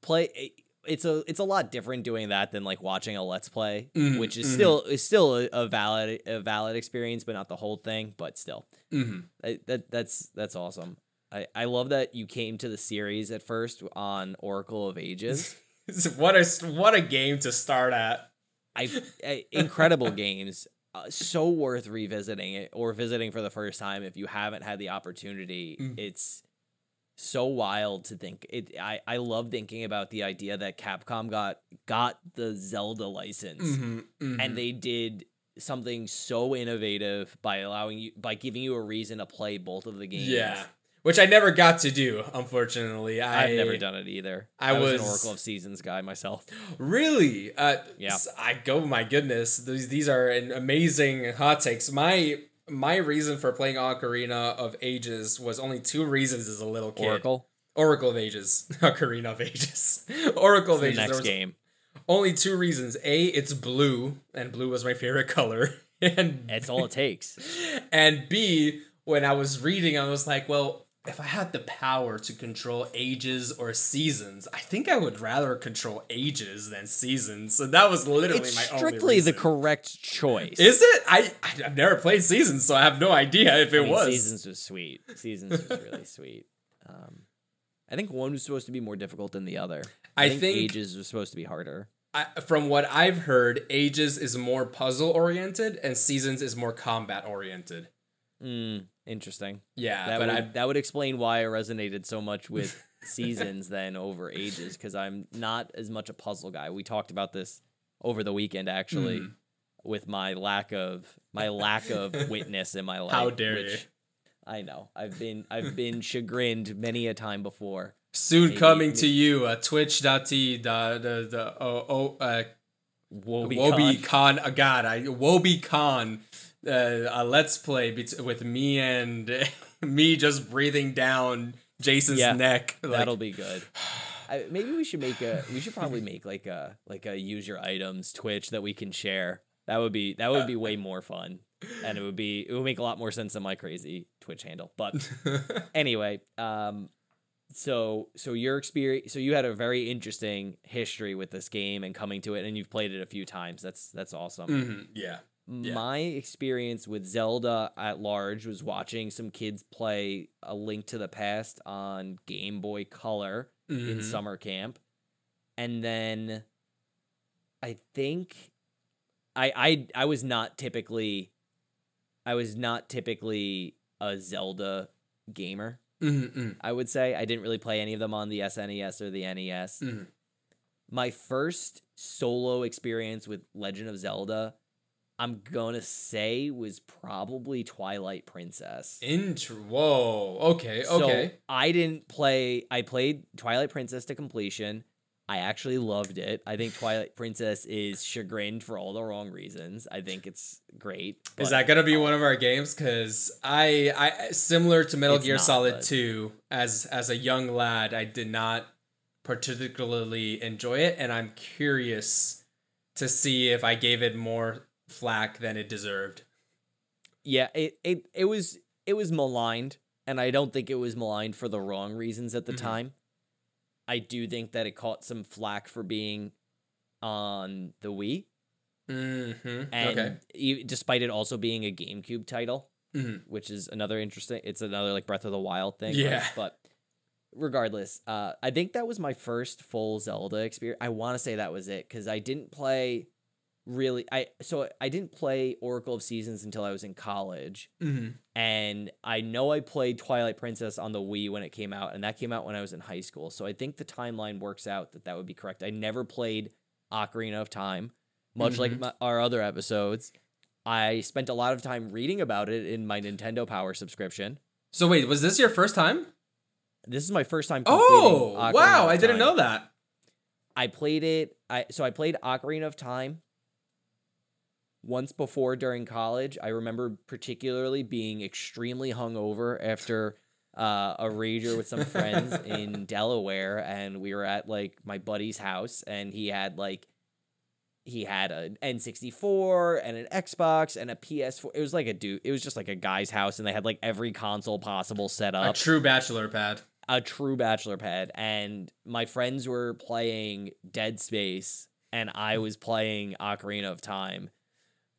play. It's a it's a lot different doing that than like watching a let's play, Mhm, which is mhm. still is still a, a valid a valid experience, but not the whole thing. But still, hmm I, that that's that's awesome. I, I love that you came to the series at first on Oracle of Ages. what a what a game to start at. I, I incredible games, uh, so worth revisiting it or visiting for the first time if you haven't had the opportunity. Mm. It's so wild to think it. I I love thinking about the idea that Capcom got got the Zelda license Mhm, mhm. and they did something so innovative by allowing you by giving you a reason to play both of the games. yeah, which I never got to do. Unfortunately, I, I've never done it either. I I, was, an Oracle of Seasons guy myself. Really? Uh, Yeah. I go. My goodness, these these are an amazing hot takes. My my reason for playing Ocarina of Ages was only two reasons as a little kid. Oracle, Oracle of Ages, Ocarina of Ages, Oracle of Ages. Next game. only two reasons. A, it's blue, and blue was my favorite color. And That's all it takes. and B, when I was reading, I was like, well, if I had the power to control ages or seasons, I think I would rather control ages than seasons. So that was literally It's my only strictly the correct choice. Is it? I I- I've never played seasons, so I have no idea if it I mean, was. Seasons was sweet. Seasons was really sweet. Um, I think one was supposed to be more difficult than the other. I think, think- Ages was supposed to be harder. I, from what I've heard, ages is more puzzle oriented, and seasons is more combat oriented. Mm, interesting. Yeah, That but would I that would explain why I resonated so much with Seasons than over Ages because I'm not as much a puzzle guy. We talked about this over the weekend actually Mhm. with my lack of my lack of witness in my life. How dare which you. I know. I've been I've been chagrined many a time before. soon maybe- coming to you, uh, twitch.t the the the oh, oh uh Khan. Khan, uh, God, I Woby Khan, uh, a let's play bet- with me and me just breathing down Jason's Yeah, neck. Like, That'll be good. I, maybe we should make a. We should probably make like a like a use your items Twitch that we can share. That would be that would be way more fun, and it would be it would make a lot more sense than my crazy Twitch handle. But anyway, um, so so your experience, so you had a very interesting history with this game and coming to it, and you've played it a few times. That's that's awesome. Mhm, yeah. Yeah. My experience with Zelda at large was watching some kids play A Link to the Past on Game Boy Color in Mhm. summer camp. And then I think I I I was not typically I was not typically a Zelda gamer, Mhm, mhm, I would say. I didn't really play any of them on the SNES or the NES. mhm. My first solo experience with Legend of Zelda, I'm gonna say was probably Twilight Princess. Intro. Whoa. Okay. Okay. So I didn't play. I played Twilight Princess to completion. I actually loved it. I think Twilight Princess is chagrined for all the wrong reasons. I think it's great. Is that gonna be one of our games? Because I, I similar to Metal Gear Solid Two, as as a young lad, I did not particularly enjoy it, and I'm curious to see if I gave it more flack than it deserved. yeah, it, it it was it was maligned, and I don't think it was maligned for the wrong reasons at the Mhm. time. I do think that it caught some flack for being on the Wii, Mm-hmm. and okay. e- despite it also being a GameCube title, Mhm. which is another interesting. It's another like Breath of the Wild thing. right? Yeah. but regardless, uh, I think that was my first full Zelda experience. I want to say that was it because I didn't play really. I so I didn't play Oracle of Seasons until I was in college, Mm-hmm. and I know I played Twilight Princess on the Wii when it came out, and that came out when I was in high school. So I think the timeline works out that that would be correct. I never played Ocarina of Time, much like Mhm. my, our other episodes. I spent a lot of time reading about it in my Nintendo Power subscription. So wait, was this your first time? This is my first time. Oh, Ocarina wow! I didn't know that. I played it. I so I played Ocarina of Time once before during college. I remember particularly being extremely hungover after uh, a rager with some friends in Delaware, and we were at like my buddy's house, and he had like he had an N64 and an Xbox and a PS4. It was like a dude. It was just like a guy's house, and they had like every console possible set up. A true bachelor pad. a true bachelor pad and my friends were playing Dead Space and I was playing Ocarina of Time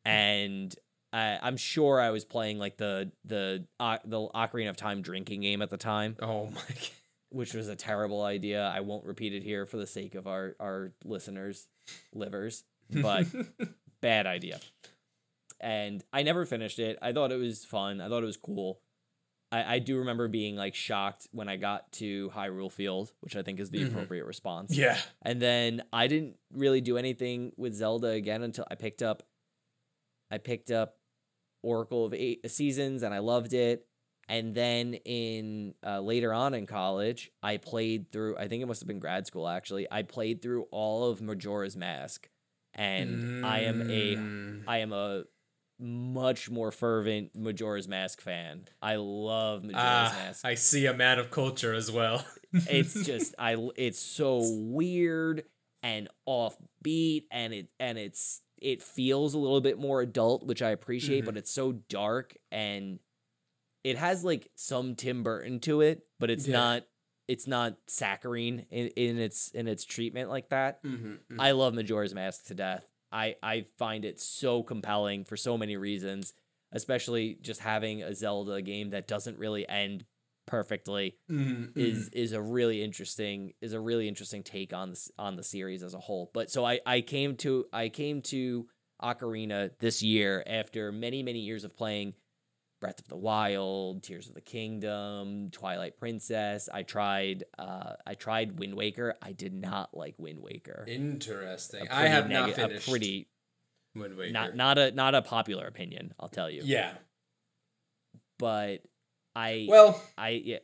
and I, I'm sure I was playing like the the uh, the Ocarina of Time drinking game at the time, Oh my. God. which was a terrible idea. I won't repeat it here for the sake of our our listeners' livers, but bad idea. And I never finished it. I thought it was fun. I thought it was cool. I, I do remember being like shocked when I got to Hyrule Field, which I think is the Mhm. appropriate response. yeah. And then I didn't really do anything with Zelda again until I picked up I picked up Oracle of Eight Seasons and I loved it. And then in uh, later on in college, I played through I think it must have been grad school actually. I played through all of Majora's Mask. And I am a Mm. Am a much more fervent Majora's Mask fan. I love Majora's Ah, Mask. I see a man of culture as well. it's just I it's so weird and offbeat and it and it's it feels a little bit more adult, which I appreciate, Mhm. but it's so dark and it has like some Tim Burton to it, but it's Yeah. not it's not saccharine in, in its in its treatment like that. Mm-hmm. I love Majora's Mask to death. I I find it so compelling for so many reasons, especially just having a Zelda game that doesn't really end perfectly Mm-hmm. is is a really interesting is a really interesting take on this on the series as a whole. But so I I came to I came to Ocarina this year after many many years of playing Breath of the Wild, Tears of the Kingdom, Twilight Princess. I tried uh I tried Wind Waker. I did not like Wind Waker. Interesting. I have pretty not finished. a pretty Wind Waker. not not a not a popular opinion, I'll tell you. Yeah. But I Well, I yeah,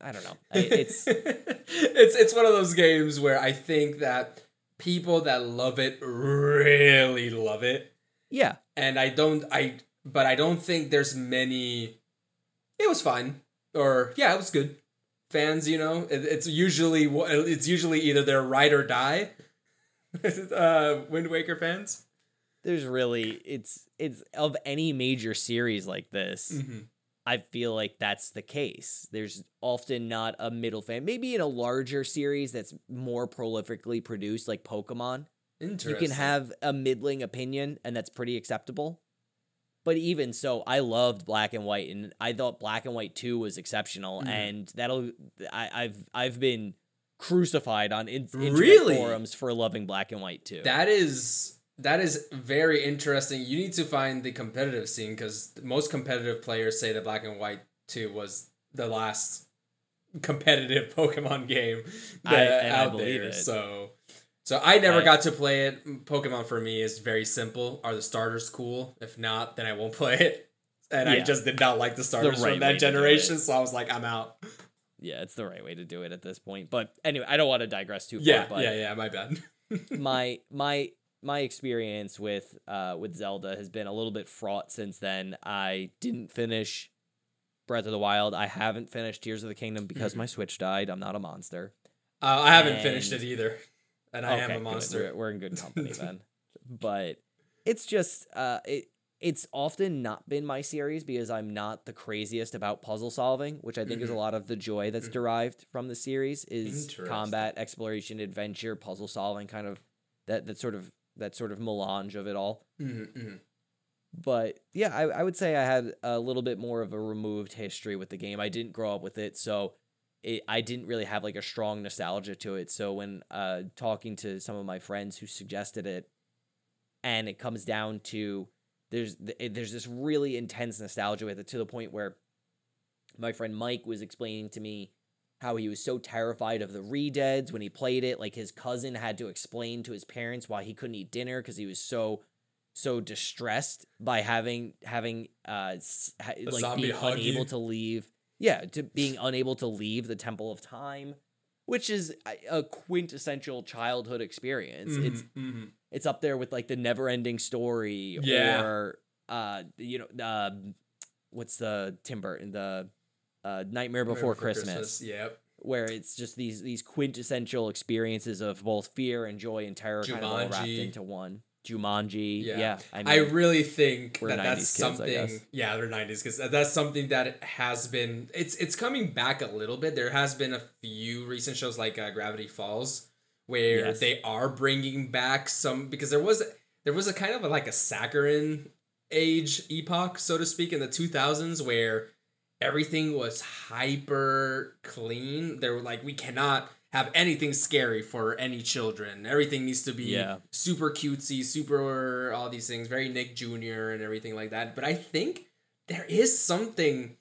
I don't know. I, it's it's it's one of those games where I think that people that love it really love it, yeah. and I don't. I but I don't think there's many. It was fine, or yeah, it was good. Fans, you know, it, it's usually it's usually either they're ride or die. uh, Wind Waker fans. there's really it's it's of any major series like this Mm-hmm. I feel like that's the case there's often not a middle fan maybe in a larger series that's more prolifically produced like pokemon you can have a middling opinion and that's pretty acceptable but even so i loved black and white and i thought black and white 2 was exceptional Mhm. and that'll I, i've i've been crucified on in, Really? forums for loving black and white 2 That is that is very interesting. You need to find the competitive scene because most competitive players say that Black and White Two was the last competitive Pokemon game I- that I out believe there. it. So, so I never I- got to play it. Pokemon for me is very simple. Are the starters cool? If not, then I won't play it. And I just did not like the starters right from that generation, so I was like, I'm out. yeah, it's the right way to do it at this point. But anyway, I don't want to digress too Yeah. But yeah, yeah. My bad. my my my experience with uh with Zelda has been a little bit fraught since then. I didn't finish Breath of the Wild. I haven't finished Tears of the Kingdom because Mhm. my Switch died. I'm not a monster. Uh, I haven't finished it either, and I am a monster. We're, we're in good company then. But it's just uh it it's often not been my series because I'm not the craziest about puzzle solving, which I think is a Mhm. lot of the joy that's derived from the series is combat, exploration, adventure, puzzle solving, kind of that that sort of that sort of melange of it all. Mm-hmm. But yeah, I, I would say I had a little bit more of a removed history with the game. I didn't grow up with it, so it, I didn't really have like a strong nostalgia to it. So when uh, talking to some of my friends who suggested it, and it comes down to there's th- there's this really intense nostalgia with it to the point where my friend Mike was explaining to me how he was so terrified of the re-deads when he played it like his cousin had to explain to his parents why he couldn't eat dinner because he was so so distressed by having having uh ha- like being unable you. to leave yeah to being unable to leave the temple of time which is a- quintessential childhood experience it's mm-hmm. it's up there with like the never ending story Yeah. or uh you know uh what's the Tim Burton the uh Nightmare Before, Christmas, Yep. where it's just these these quintessential experiences of both fear and joy and terror kind of all wrapped into one. Jumanji, Yeah. yeah. I mean, I really think we're that 90s that's kids, something. Yeah, they're nineties because that's something that has been. It's it's coming back a little bit. There has been a few recent shows like uh, Gravity Falls where Yes. they are bringing back some because there was there was a kind of a, like a saccharine age epoch, so to speak, in the two thousands where everything was hyper clean. They were like, we cannot have anything scary for any children. Everything needs to be Yeah. super cutesy, super all these things, very Nick Jr. and everything like that. But I think there is something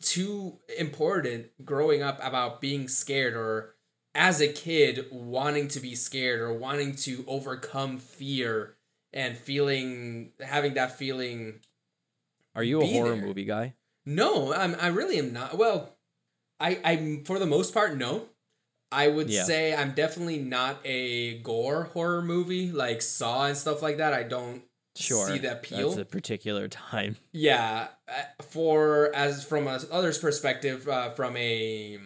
too important growing up about being scared or as a kid wanting to be scared or wanting to overcome fear and feeling having that feeling are you a horror there. movie guy? No, I'm I really am not. Well, I I'm for the most part no. I would Yeah. say I'm definitely not a gore horror movie like Saw and stuff like that. I don't Sure. see the appeal. That's a particular time. yeah, uh, for as from a other's perspective, uh, from a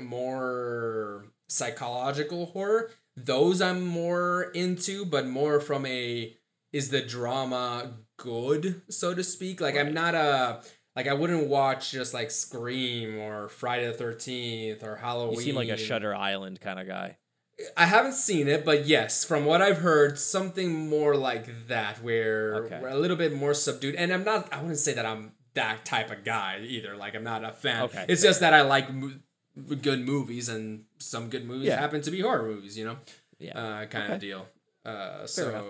more psychological horror, those I'm more into, but more from a is the drama good, so to speak. Like I'm not a like I wouldn't watch just like Scream or Friday the Thirteenth or Halloween. You seem like a Shutter Island kind of guy. I haven't seen it, but yes, from what I've heard, something more like that, where Okay. we're a little bit more subdued. And I'm not. I wouldn't say that I'm that type of guy either. Like I'm not a fan. Okay, It's just that I like mo- good movies, and some good movies Yeah. happen to be horror movies. You know, Yeah. uh, kind Okay. of deal. Uh, enough.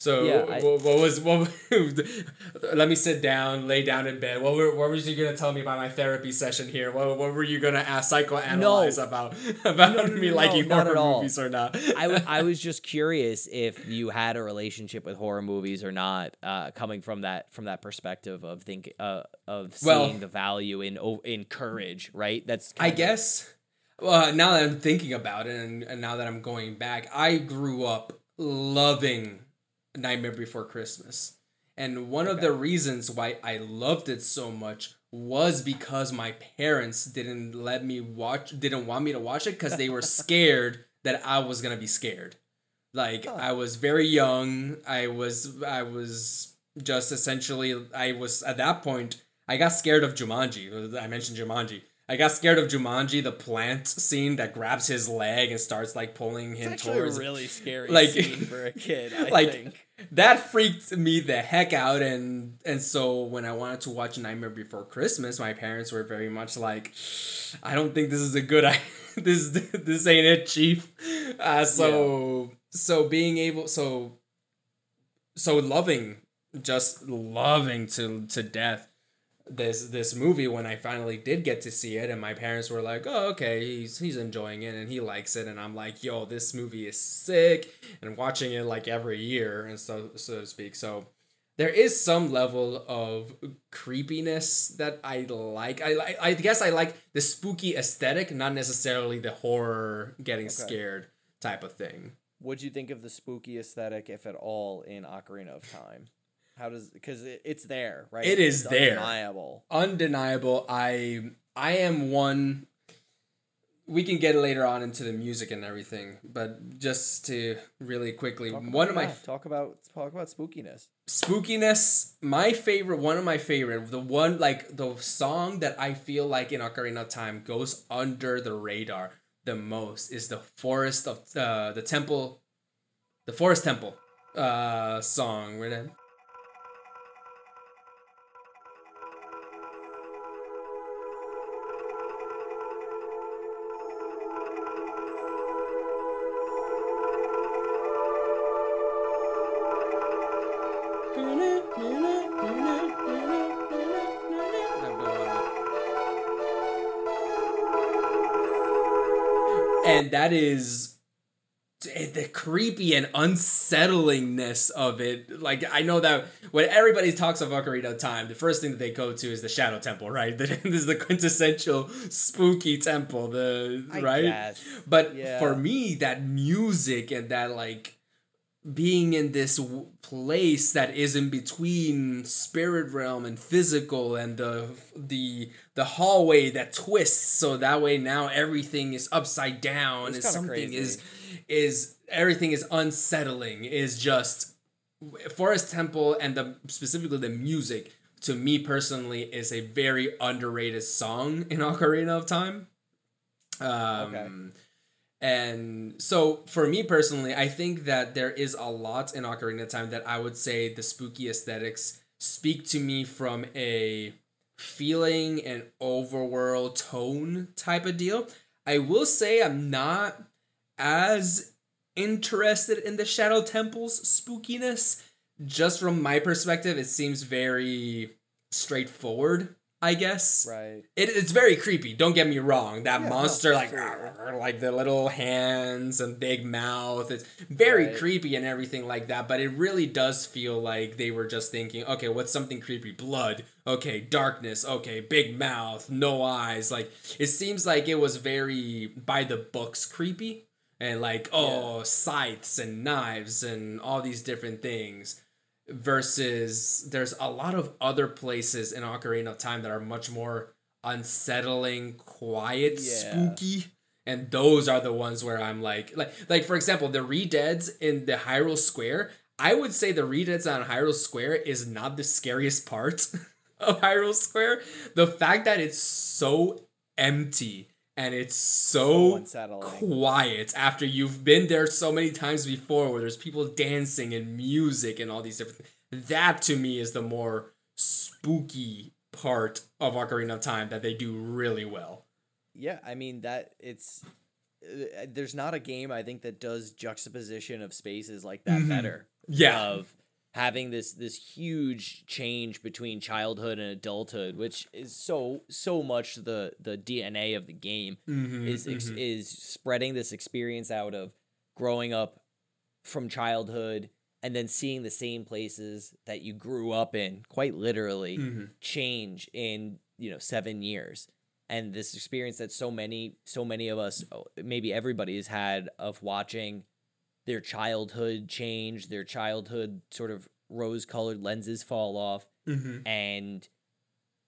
So. Yeah, I- what, what was what? let me sit down, lay down in bed. What were what was you gonna tell me about my therapy session here? What, what were you gonna ask psychoanalyze No. about about No, no, me liking horror movies or not? I, w- I was just curious if you had a relationship with horror movies or not, uh, coming from that from that perspective of think uh, of seeing Well- the value in in courage, right? That's I of- guess. Well, now that I'm thinking about it, and, and now that I'm going back, I grew up loving Nightmare Before Christmas, and one of the reasons why I loved it so much was because my parents didn't let me watch, didn't want me to watch it because they were scared that I was gonna be scared. Like Huh. I was very young. I was I was just essentially I was at that point I got scared of Jumanji. I mentioned Jumanji. I got scared of Jumanji, the plant scene that grabs his leg and starts like pulling him It's towards a really scary like- scene for a kid. I like, think. that freaked me the heck out and and so when I wanted to watch Nightmare Before Christmas, my parents were very much like, I don't think this is a good this this ain't it, chief. Uh, so so being able so so loving just loving to to death this this movie when I finally did get to see it and my parents were like, "Oh, okay, he's he's enjoying it and he likes it." And I'm like, "Yo, this movie is sick." And watching it like every year and so so to speak. So there is some level of creepiness that I like. I I guess I like the spooky aesthetic, not necessarily the horror getting Okay. scared type of thing. What'd you think of the spooky aesthetic, if at all, in Ocarina of Time? How does because it, it's there, right? It is It's there. undeniable. undeniable i i am one we can get later on into the music and everything, but just to really quickly, Talk one of my talk about talk about spookiness. spookiness my favorite one of my favorite the one like the song that i feel like in ocarina of time goes under the radar the most is the forest of uh, the temple the forest temple uh song where and that is eh, the creepy and unsettlingness of it. Like I know that when everybody talks of Ocarina of Time, the first thing that they go to is the Shadow Temple, right? this is the quintessential spooky temple, the I right. guess. But Yeah. for me, that music and that like being in this w- place that is in between spirit realm and physical and the the the hallway that twists so that way now everything is upside down It's and something crazy. is is everything is unsettling is just Forest Temple and the specifically the music to me personally is a very underrated song in Ocarina of Time. Um, Okay. And so for me personally, I think that there is a lot in Ocarina of Time that I would say the spooky aesthetics speak to me from a feeling and overworld tone type of deal. I will say I'm not as interested in the Shadow Temple's spookiness. Just from my perspective, it seems very straightforward, I guess. Right. It, it's very creepy. Don't get me wrong. That Yeah, no, monster, like, absolutely. like the little hands and big mouth. It's very Right. creepy and everything like that. But it really does feel like they were just thinking, okay, what's something creepy? Blood. Okay, darkness. Okay, big mouth, no eyes. Like it seems like it was very by the books creepy and like oh scythes and knives and all these different things versus there's a lot of other places in Ocarina of Time that are much more unsettling, quiet, Yeah. spooky. And those are the ones where I'm like like like for example, the Redeads in the Hyrule Square, I would say the Redeads on Hyrule Square is not the scariest part of Hyrule Square. The fact that it's so empty and it's so quiet after you've been there so many times before where there's people dancing and music and all these different things. That to me is the more spooky part of Ocarina of Time that they do really well. Yeah, I mean that it's uh, there's not a game I think that does juxtaposition of spaces like that Mhm. better. Yeah. Of having this this huge change between childhood and adulthood, which is so so much the the DNA of the game Mm-hmm, is ex- is spreading this experience out of growing up from childhood and then seeing the same places that you grew up in quite literally mm-hmm. change in you know 7 years and this experience that so many so many of us oh, maybe everybody has had of watching their childhood change their childhood sort of rose colored lenses fall off Mm-hmm. and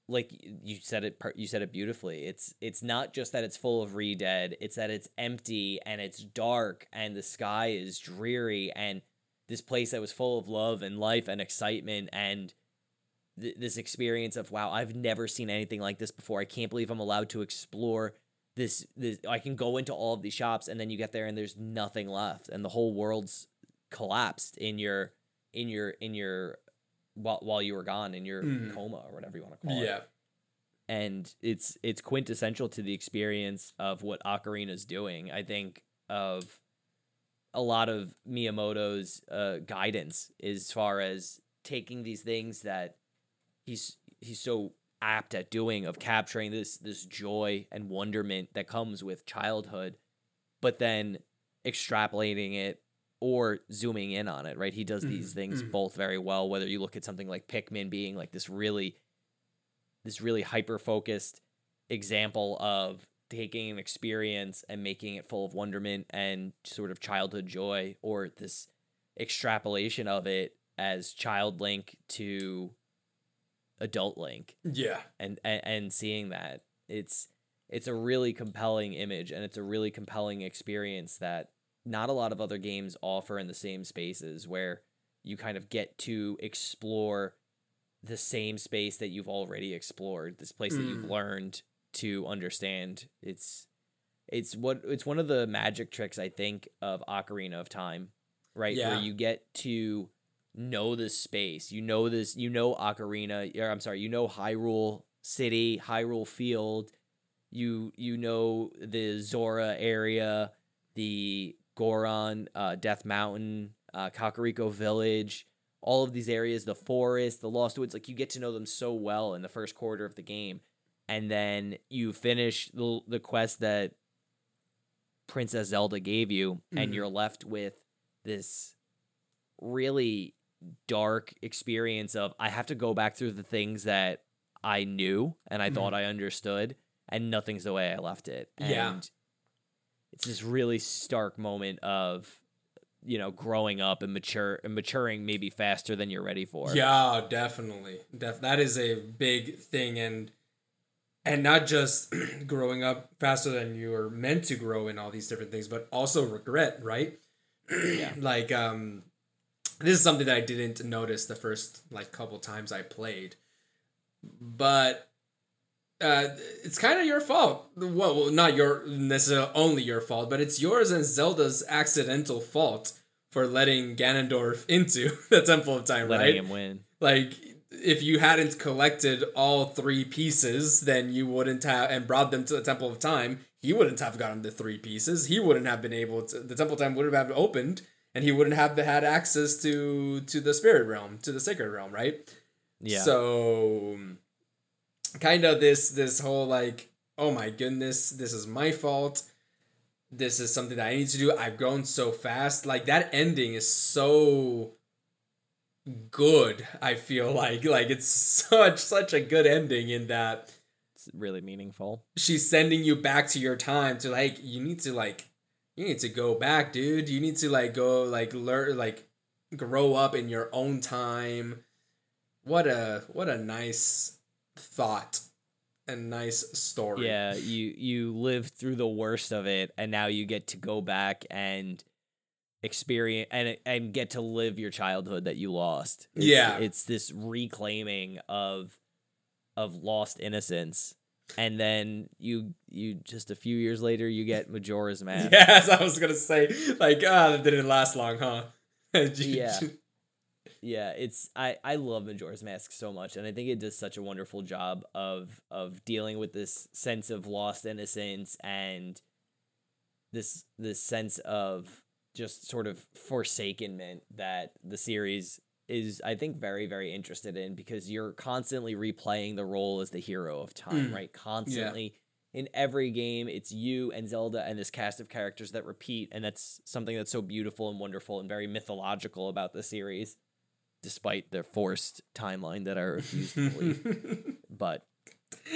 like you said it you said it beautifully it's it's not just that it's full of re-dead it's that it's empty and it's dark and the sky is dreary and this place that was full of love and life and excitement and th- this experience of wow i've never seen anything like this before i can't believe i'm allowed to explore this this i can go into all of these shops and then you get there and there's nothing left and the whole world's collapsed in your in your in your while, while you were gone in your Mhm. coma or whatever you want to call it Yeah. and it's it's quintessential to the experience of what Ocarina's doing. I think of a lot of Miyamoto's uh, guidance as far as taking these things that he's he's so apt at doing of capturing this this joy and wonderment that comes with childhood, but then extrapolating it or zooming in on it. Right, he does these Mhm, things mhm. both very well. Whether you look at something like Pikmin being like this really this really hyper focused example of taking an experience and making it full of wonderment and sort of childhood joy or this extrapolation of it as child link to adult link Yeah. and and, and seeing that it's it's a really compelling image and it's a really compelling experience that not a lot of other games offer in the same spaces where you kind of get to explore the same space that you've already explored, this place that you've Mm. learned to understand. It's it's what it's one of the magic tricks I think of Ocarina of Time, right? Yeah. Where you get to know this space. You know this you know Ocarina, or I'm sorry, you know Hyrule City, Hyrule Field. You you know the Zora area, the Goron, uh, Death Mountain, uh, Kakariko Village, all of these areas, the forest, the Lost Woods, like you get to know them so well in the first quarter of the game. And then you finish the, the quest that Princess Zelda gave you, and Mhm. you're left with this really dark experience of I have to go back through the things that I knew and I Mhm. thought I understood, and nothing's the way I left it. Yeah. And it's this really stark moment of you know growing up and mature and maturing maybe faster than you're ready for. Yeah, definitely. Def- that is a big thing and and not just growing up faster than you are meant to grow in all these different things, but also regret, right? Yeah. like um this is something that I didn't notice the first like couple times I played. But uh, it's kind of your fault. Well, well, not your necessarily only your fault, but it's yours and Zelda's accidental fault for letting Ganondorf into the Temple of Time, letting right? him win. Like, if you hadn't collected all three pieces, then you wouldn't have, and brought them to the Temple of Time, he wouldn't have gotten the three pieces. He wouldn't have been able to, the Temple of Time would have opened, and he wouldn't have had access to to the spirit realm, to the sacred realm, right? Yeah. So kind of this this whole like, oh my goodness, this is my fault. This is something that I need to do. I've grown so fast. Like that ending is so good. I feel like like it's such such a good ending in that it's really meaningful. she's sending you back to your time to like you need to like you need to go back dude you need to like go like learn like grow up in your own time what a what a nice thought and nice story Yeah, you you lived through the worst of it, and now you get to go back and experience and and get to live your childhood that you lost. It's, Yeah. it's this reclaiming of of lost innocence, and then you you just a few years later you get Majora's Mask. yes i was gonna say like ah that didn't last long huh Yeah. yeah it's i i love majora's mask so much and i think it does such a wonderful job of of dealing with this sense of lost innocence and this this sense of just sort of forsakenment that the series is i think very very interested in because you're constantly replaying the role as the hero of time Mm. right? Constantly in every game it's you and zelda and this cast of characters that repeat and that's something that's so beautiful and wonderful and very mythological about the series despite the forced timeline that i refuse to believe. But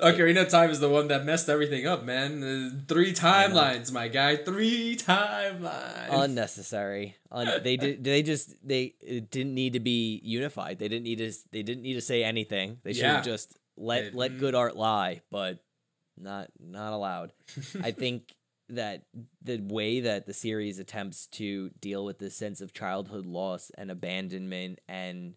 Ocarina of Time is the one that messed everything up, man. Uh, three timelines, my guy. Three timelines. unnecessary Un- they did they just they didn't need to be unified they didn't need to they didn't need to say anything they should Yeah. have just let They- let good art lie but not not allowed i think that the way that the series attempts to deal with this sense of childhood loss and abandonment and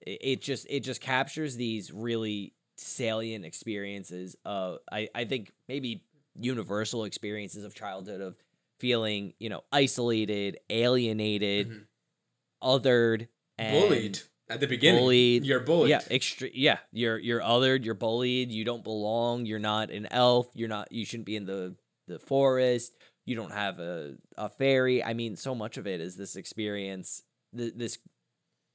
it, it just it just captures these really salient experiences of i i think maybe universal experiences of childhood of feeling you know isolated alienated Mhm. othered and bullied at the beginning. bullied. You're bullied. yeah extre- yeah you're you're othered you're bullied you don't belong you're not an elf you're not you shouldn't be in the the forest you don't have a, a fairy i mean so much of it is this experience th- this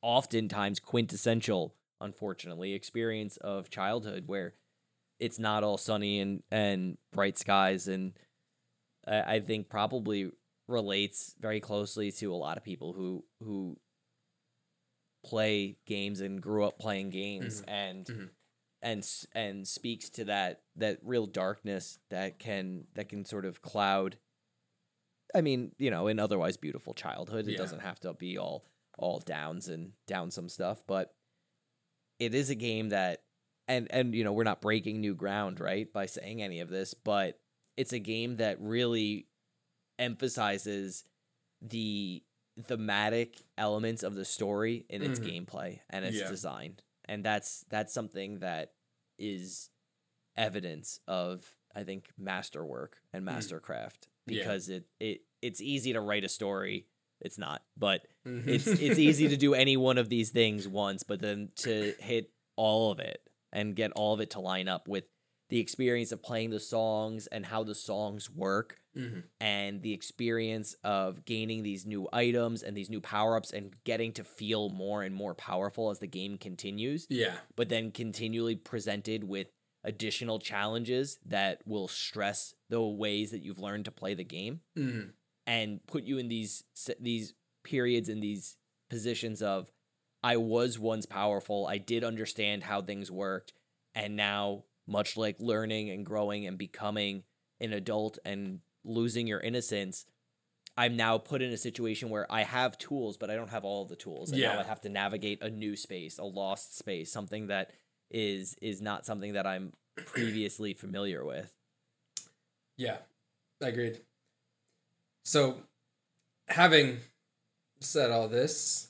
oftentimes quintessential unfortunately experience of childhood where it's not all sunny and and bright skies and I, I think probably relates very closely to a lot of people who who play games and grew up playing games and Mhm. and and speaks to that that real darkness that can that can sort of cloud I mean, you know, an otherwise beautiful childhood. It Yeah. doesn't have to be all all downs and down some stuff, but it is a game that and and you know we're not breaking new ground right by saying any of this but it's a game that really emphasizes the thematic elements of the story in its Mhm. gameplay and its Yeah. design and that's that's something that is evidence of i think masterwork and Mm. mastercraft Yeah. because it it it's easy to write a story it's not but Mhm. it's it's easy to do any one of these things once, but then to hit all of it and get all of it to line up with the experience of playing the songs and how the songs work Mhm. and the experience of gaining these new items and these new power-ups and getting to feel more and more powerful as the game continues yeah. but then continually presented with additional challenges that will stress the ways that you've learned to play the game Mhm. And put you in these these periods in these positions of I was once powerful, I did understand how things worked, and now much like learning and growing and becoming an adult and losing your innocence, I'm now put in a situation where I have tools, but I don't have all of the tools. And now I have to navigate a new space, a lost space, something that is is not something that I'm previously familiar with. Yeah, I agreed. So, having said all this,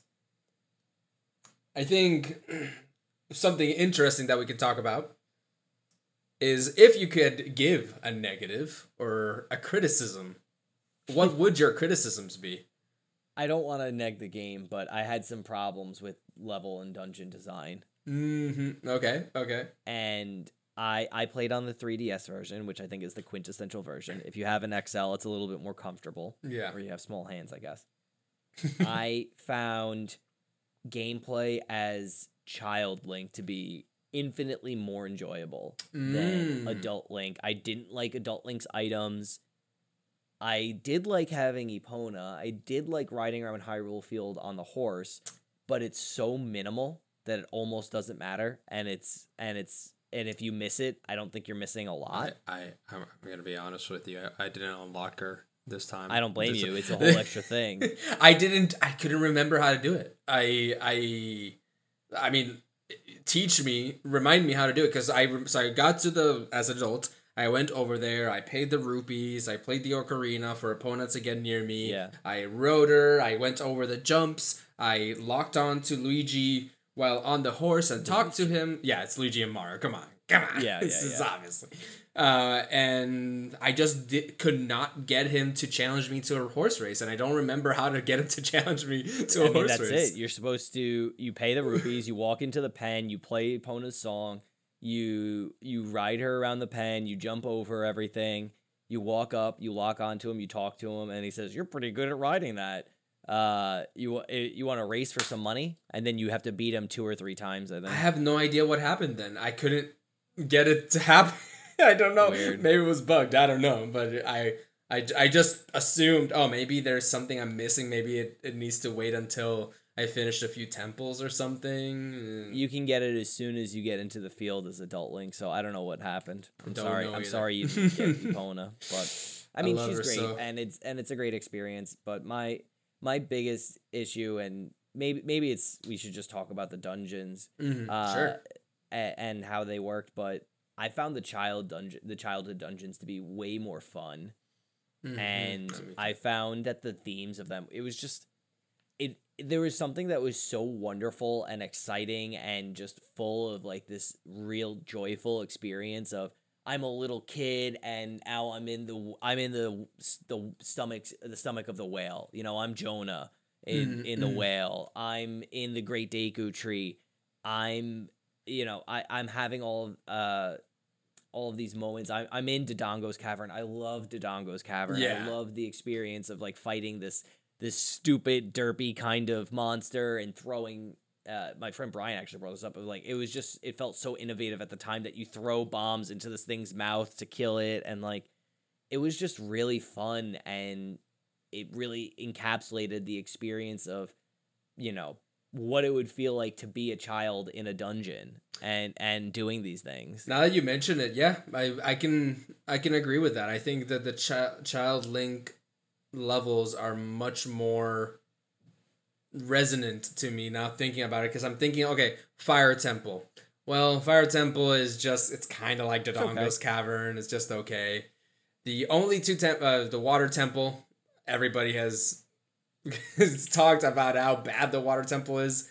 I think something interesting that we could talk about is if you could give a negative or a criticism, what would your criticisms be? I don't want to neg the game, but I had some problems with level and dungeon design. Mm-hmm. Okay, okay. And I I played on the 3DS version, which I think is the quintessential version. If you have an XL, it's a little bit more comfortable, Yeah. or you have small hands, I guess. I found gameplay as Child Link to be infinitely more enjoyable than Mm. Adult Link. I didn't like Adult Link's items. I did like having Epona. I did like riding around Hyrule Field on the horse, but it's so minimal that it almost doesn't matter. And it's and it's and if you miss it, I don't think you're missing a lot. I, I I'm gonna be honest with you. I, I didn't unlock her this time. I don't blame This- you. It's a whole extra thing. I didn't. I couldn't remember how to do it. I I I mean, teach me, remind me how to do it because I so I got to the as an adult. I went over there. I paid the rupees. I played the ocarina for opponents to get near me. Yeah. I rode her. I went over the jumps. I locked on to Luigi while on the horse and talk to him. Yeah, it's Luigi and Mario. Come on, come on. Yeah, this yeah, is yeah. obviously. Uh, and I just di- could not get him to challenge me to a horse race, and I don't remember how to get him to challenge me to a I mean, horse that's race. That's it. You're supposed to you pay the rupees, you walk into the pen, you play Epona's song, you you ride her around the pen, you jump over everything, you walk up, you lock onto him, you talk to him, and he says, "You're pretty good at riding that." Uh, you eh, you want to race for some money, and then you have to beat him two or three times. I think. I have no idea what happened then. I couldn't get it to happen. I don't know. Weird. Maybe it was bugged. I don't know. But I, I, I just assumed, oh, maybe there's something I'm missing. Maybe it, it needs to wait until I finish a few temples or something. You can get it as soon as you get into the field as Adult Link. So I don't know what happened. I'm Don't sorry. I'm either. sorry you didn't get Epona, but I I mean love she's great so. and it's and it's a great experience. But my my biggest issue and maybe maybe it's we should just talk about the dungeons Mhm, uh, sure. a- and how they worked. But I found the child dungeon the childhood dungeons to be way more fun Mhm. and I found that the themes of them it was just it there was something that was so wonderful and exciting and just full of like this real joyful experience of I'm a little kid and now I'm in the I'm in the the stomach the stomach of the whale. You know, I'm Jonah in Mhm, in the mhm. whale. I'm in the great Deku tree. I'm you know, I I'm having all of uh all of these moments. I'm I'm in Dodongo's cavern. I love Dodongo's cavern. Yeah. I love the experience of like fighting this this stupid derpy kind of monster and throwing uh, my friend Brian actually brought this up. Like it was just it felt so innovative at the time that you throw bombs into this thing's mouth to kill it and like it was just really fun and it really encapsulated the experience of you know what it would feel like to be a child in a dungeon and and doing these things. Now that you mention it, yeah, I I can I can agree with that. I think that the chi- child link levels are much more resonant to me now thinking about it because I'm thinking, okay, fire temple. Well, Fire Temple is just it's kind of like Dodongo's okay. Cavern. It's just okay. The only two temp uh, the Water Temple, everybody has talked about how bad the Water Temple is.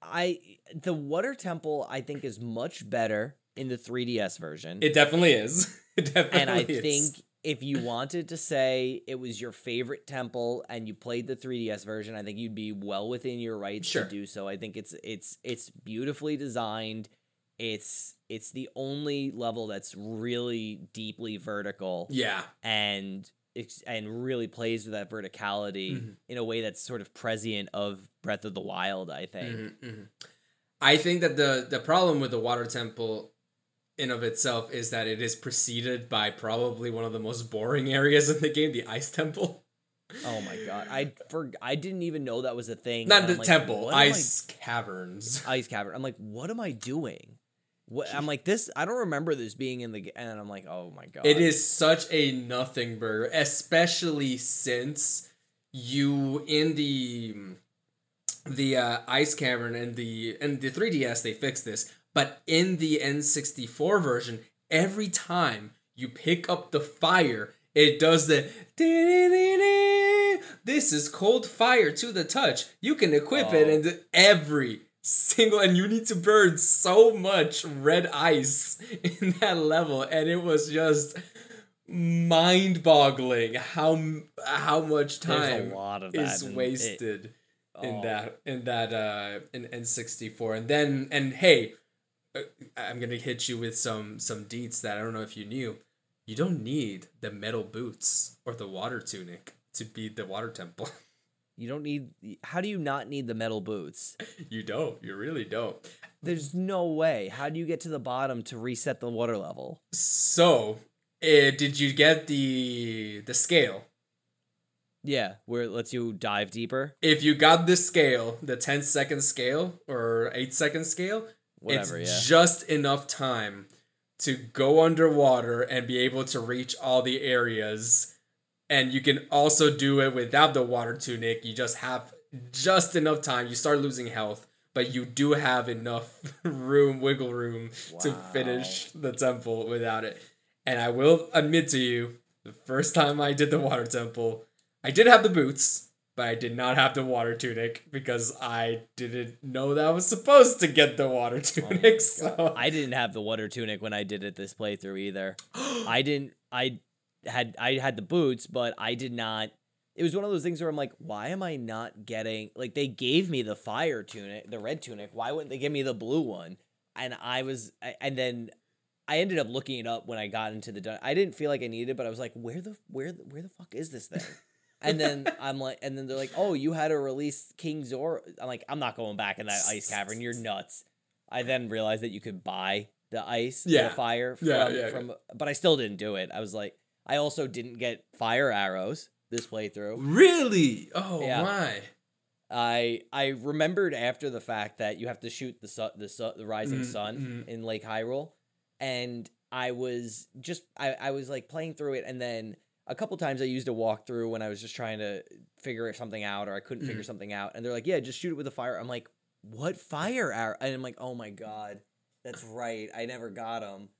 I the water temple I think is much better in the 3DS version. It definitely is. It definitely and I is. think if you wanted to say it was your favorite temple and you played the 3DS version, I think you'd be well within your rights Sure. to do so. I think it's it's it's beautifully designed. It's it's the only level that's really deeply vertical yeah, and and really plays with that verticality Mhm. in a way that's sort of prescient of Breath of the Wild, I think. Mhm, mhm. I think that the the problem with the Water Temple in of itself is that it is preceded by probably one of the most boring areas in the game, the Ice Temple. Oh my god. I for I didn't even know that was a thing. Not the like, temple, am I ice caverns. ice cavern. I'm like, what am I doing? What I'm like this. I don't remember this being in the. And I'm like, oh my god. It is such a nothing burger, especially since you in the the uh, ice cavern and the and the 3DS they fixed this, but in the N64 version, every time you pick up the fire, it does the this is cold fire to the touch. You can equip it Oh. and every single and you need to burn so much red ice in that level and it was just mind-boggling how how much time a lot of that. is and it- wasted in oh, that in that uh in N64 and then and hey I'm going to hit you with some some deets that I don't know if you knew you don't need the metal boots or the water tunic to be the water temple You don't need. How do you not need the metal boots? you don't you really don't There's no way. How do you get to the bottom to reset the water level? so uh, did you get the the scale Yeah, where it lets you dive deeper. if you got the scale the 10 second scale or 8 second scale Whatever. it's yeah. just enough time to go underwater and be able to reach all the areas. And you can also do it without the water tunic. You just have just enough time. You start losing health, but you do have enough room, wiggle room to finish the temple without it. And I will admit to you, the first time I did the water temple, I did have the boots, but I did not have the water tunic because I didn't know that I was supposed to get the water oh tunic. so I didn't have the water tunic when I did it this playthrough either. I didn't. I had I had the boots, but I did not. It was one of those things where I'm like, why am I not getting like they gave me the fire tunic, the red tunic. Why wouldn't they give me the blue one? And I was, and then I ended up looking it up when I got into the. dun- I didn't feel like I needed, it, but I was like, where the where the, where the fuck is this thing? And then I'm like, and then they're like, oh, you had to release King Zora. I'm like, I'm not going back in that ice cavern. You're nuts. I then realized that you could buy the ice, Yeah. the fire from, Yeah, yeah, from, but I still didn't do it. I was like, I also didn't get fire arrows this playthrough. really? Oh my! I I remembered after the fact that you have to shoot the sun, the sun, the rising Mm, sun mm. in Lake Hyrule, and I was just I I was like playing through it, and then a couple times I used a walkthrough when I was just trying to figure something out or I couldn't figure mm-hmm. something out, and they're like, yeah, just shoot it with a fire. I'm like, what fire arrow? And I'm like, oh my god, that's right, I never got them.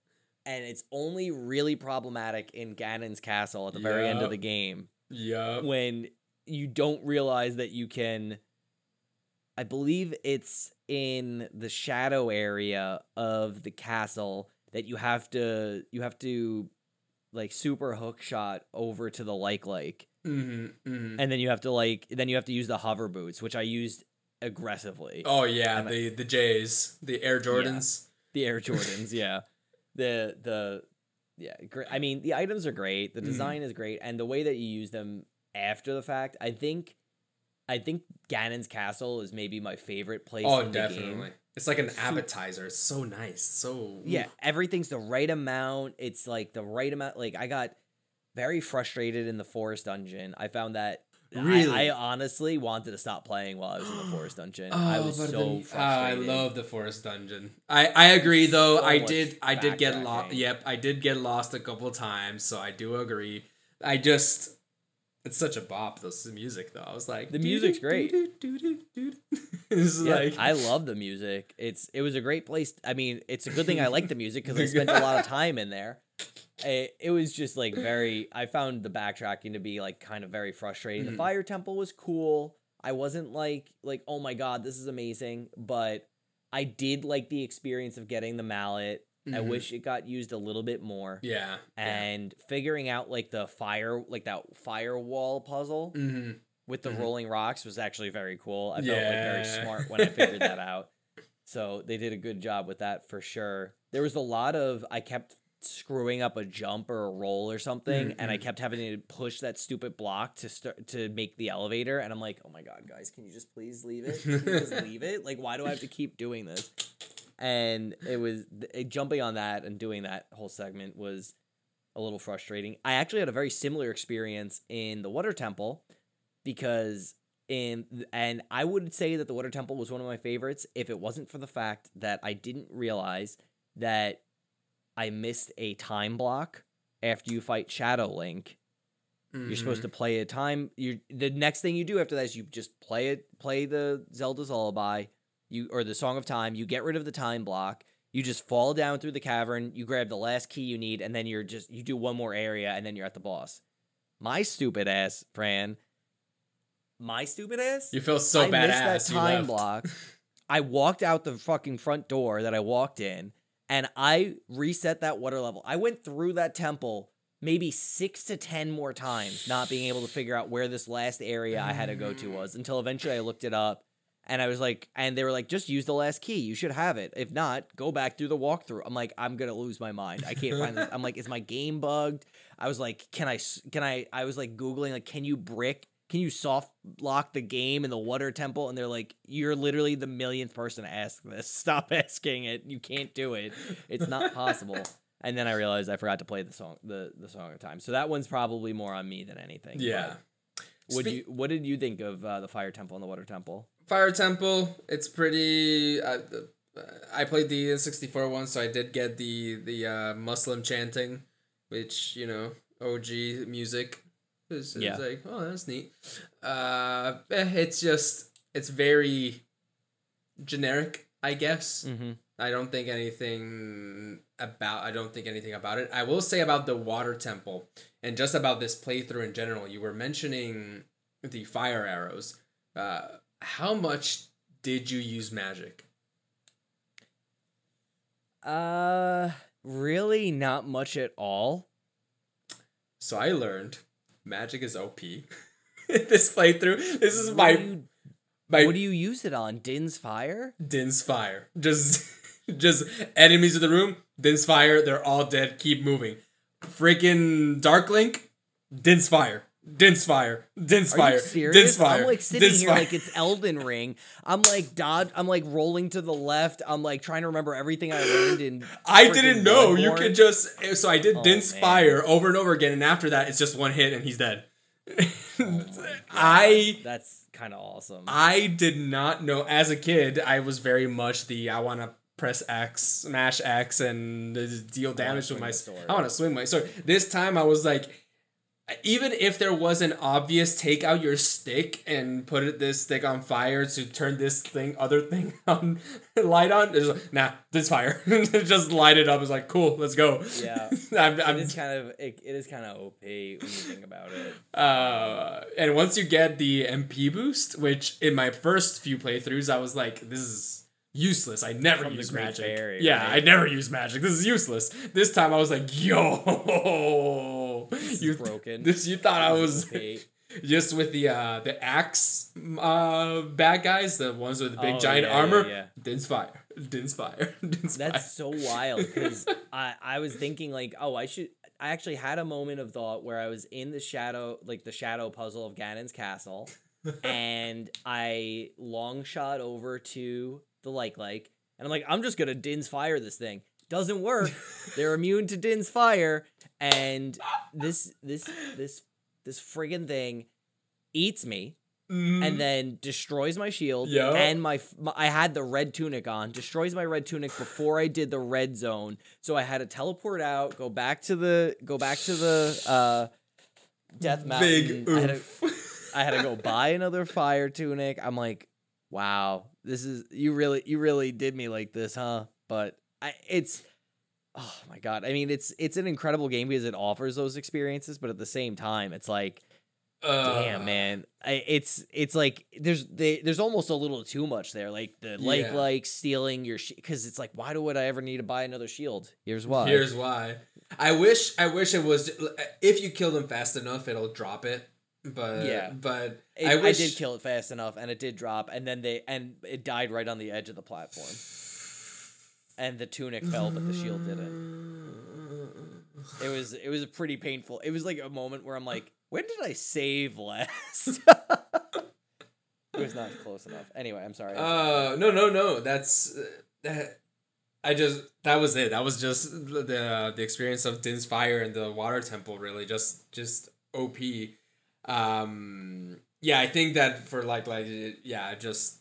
And it's only really problematic in Ganon's castle at the very end of the game Yeah. when you don't realize that you can I believe it's in the shadow area of the castle that you have to you have to like super hook shot over to the like like, Mm-hmm, mm-hmm. and then you have to like then you have to use the hover boots which I used aggressively Oh yeah, And I- the the J's, the Air Jordans. the Air Jordans yeah the the yeah great I mean the items are great the Mhm. design is great and the way that you use them after the fact I think I think Ganon's castle is maybe my favorite place Oh, in the definitely. It's like an appetizer. It's so nice. So Yeah, everything's the right amount. It's like the right amount. Like I got very frustrated in the forest dungeon. I found that Really? I, honestly wanted to stop playing while I was in the forest dungeon. I was Oh, so then- frustrated. ah, I love the forest dungeon. I I agree though. So I did I did get lost. Yep, I did get lost a couple times. So I do agree. I just It's such a bop. This music though. I was like, The music's great. It's Yeah, like I love the music. It's it was a great place. I mean, it's a good thing I like the music because I spent a lot of time in there. It, it was just like very. I found the backtracking to be like kind of very frustrating. Mhm. The fire temple was cool. I wasn't like like oh my god this is amazing, but I did like the experience of getting the mallet. I Mhm. wish it got used a little bit more. yeah. And figuring out like the fire like that firewall puzzle hmm with the Mhm. rolling rocks was actually very cool. I felt like very smart when I figured that out. So they did a good job with that for sure. There was a lot of I kept screwing up a jump or a roll or something, and I Mhm. kept having to push that stupid block to start to make the elevator. And I'm like, oh my god, guys, can you just please leave it? Can you just leave it? Like, why do I have to keep doing this? And it was it, jumping on that and doing that whole segment was a little frustrating. I actually had a very similar experience in the Water Temple because in and I would say that the Water Temple was one of my favorites if it wasn't for the fact that I didn't realize that I missed a time block after you fight Shadow Link. You're supposed Mm-hmm. to play a time. You the next thing you do after that is you just play it, play the Zelda's Lullaby, you or the Song of Time. You get rid of the time block. You just fall down through the cavern. You grab the last key you need, and then you're just you do one more area, and then you're at the boss. My stupid ass, Fran. My stupid ass. You feel so I badass. missed that time block. I walked out the fucking front door that I walked in, and I reset that water level. I went through that temple maybe six to ten more times, not being able to figure out where this last area I had to go to was until eventually I looked it up. And I was like, and they were like, just use the last key. You should have it. If not, go back through the walkthrough. I'm like, I'm gonna lose my mind. I can't find this. I'm like, is my game bugged? I was like, can I? Can I? I was like googling like, can you brick? Can you soft lock the game in the water temple? And they're like, you're literally the millionth person to ask this. Stop asking it. You can't do it. It's not possible. And then I realized I forgot to play the song, the the song of time. So that one's probably more on me than anything. Yeah. Would Spe- you? What did you think of uh, the fire temple and the water temple? Fire Temple, it's pretty. Uh, I played the N64 one, so I did get the the uh, Muslim chanting, which you know OG music. It's, it's Yeah. like oh that's neat. Uh, eh, it's just it's very generic, I guess. Mm-hmm. I don't think anything about I don't think anything about it. I will say about the water temple and just about this playthrough in general. You were mentioning the fire arrows. Uh, how much did you use magic? Uh, really, not much at all. So I learned magic is OP. this playthrough. This is What my you, my what do you use it on? Din's fire? Din's fire. Just just enemies in the room, Din's fire, they're all dead, keep moving. Freaking Dark Link, Din's fire. Din's fire. Din's Are fire. you serious? Din's fire. I'm like sitting here fire. like it's Elden Ring. I'm like dodge. I'm like rolling to the left. I'm like trying to remember everything I learned in. I didn't know you could just so I did Oh, Din's man. fire over and over again, and after that it's just one hit and he's dead. Oh I That's kind of awesome. I did not know as a kid. I was very much the I want to press X, smash X, and uh, deal damage with my. sword. I want to swing my sword. This time I was like, even if there was an obvious take out your stick and put it, this stick on fire to turn this thing other thing on light on. It's like, nah, this fire. Just light it up. It's like cool. Let's go. Yeah. I'm, it I'm is kind of it, it is kind of OP when you think about it. uh, and once you get the MP boost, which in my first few playthroughs, I was like, this is useless. I never From use magic. Yeah, right? I never use magic. This is useless. This time I was like, yo, This you is broken. This you thought I was just with the uh the axe uh bad guys, the ones with the big Oh, giant yeah, yeah, armor. yeah. Din's fire. Din's fire. Din's fire. That's so wild because I, I was thinking like, oh, I should. I actually had a moment of thought where I was in the shadow, like the shadow puzzle of Ganon's castle, and I long shot over to the like like, and I'm like, I'm just gonna Din's fire this thing. Doesn't work. They're immune to Din's fire, and this this this this friggin' thing eats me Mhm. and then destroys my shield Yup. and my, my I had the red tunic on destroys my red tunic before I did the red zone so I had to teleport out go back to the go back to the uh Death Mountain. Big I had, to, oof. I had to go buy another fire tunic. I'm like, wow, this is you really you really did me like this, huh? But I it's oh my god. I mean, it's it's an incredible game because it offers those experiences, but at the same time, it's like damn Uh, man I, it's it's like there's they, there's almost a little too much there like the like Yeah. like stealing your because it's like why do would i ever need to buy another shield here's why Here's why. I wish I wish it was if you kill them fast enough, it'll drop it. But Yeah. but It- I I, did kill it fast enough and it did drop and then they and it died right on the edge of the platform and the tunic fell but the shield didn't it was it was a pretty painful it was like a moment where i'm like when did i save last it was not close enough anyway i'm sorry Uh no no no that's uh, that. I just that was it. That was just the the experience of Din's fire and the water temple. Really, just just op. Um, yeah, I think that for like like yeah, just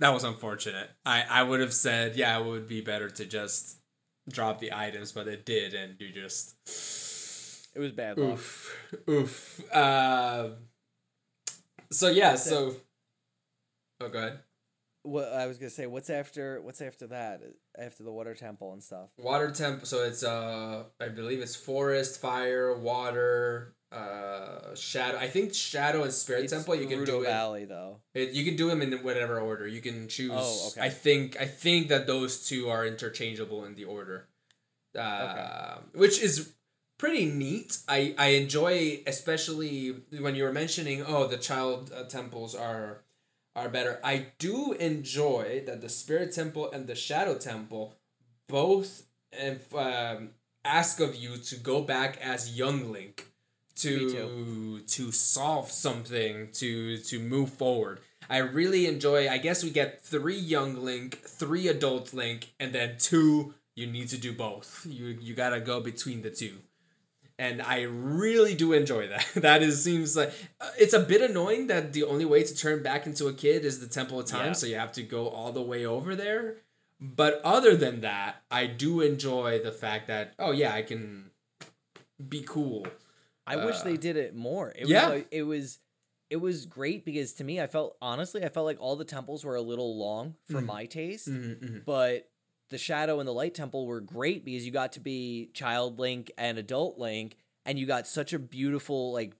that was unfortunate. I I would have said yeah, it would be better to just drop the items, but it did, and you just it was bad luck. oof oof. Uh, so yeah, What's so oh, go ahead. what i was gonna say what's after what's after that after the water temple and stuff Water temple. So it's uh, I believe it's forest, fire, water, uh, shadow. I think shadow and spirit It's temple. You can do it, valley though it. You can do them in whatever order. You can choose. Oh, okay. I think I think that those two are interchangeable in the order, uh, which is pretty neat. I I enjoy especially when you were mentioning oh the child uh, temples are are better. I do enjoy that the spirit temple and the shadow temple both if, um, ask of you to go back as young Link to to solve something to to move forward. I really enjoy. I guess we get three young Link, three adult Link, and then two. You need to do both. You you gotta go between the two and I really do enjoy that. That is seems like uh, it's a bit annoying that the only way to turn back into a kid is the Temple of Time, Yeah. so you have to go all the way over there. But other than that, I do enjoy the fact that oh yeah, I can be cool. I wish Uh, they did it more. It yeah. was like, it was it was great because to me I felt honestly I felt like all the temples were a little long for Mhm. my taste, Mm-hmm, but the shadow and the light temple were great because you got to be child link and adult link and you got such a beautiful like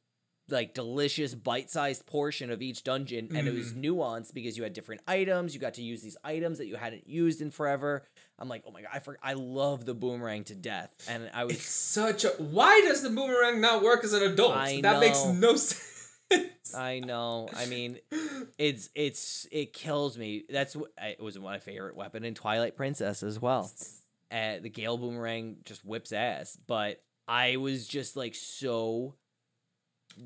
like delicious bite-sized portion of each dungeon and it was nuanced because you had different items you got to use these items that you hadn't used in forever i'm like oh my god i for- i love the boomerang to death and i was It's such a why does the boomerang not work as an adult? I that makes no sense. I know. I mean, it's it's it kills me. That's what it was my favorite weapon in Twilight Princess as well. Uh, the Gale boomerang just whips ass, but I was just like so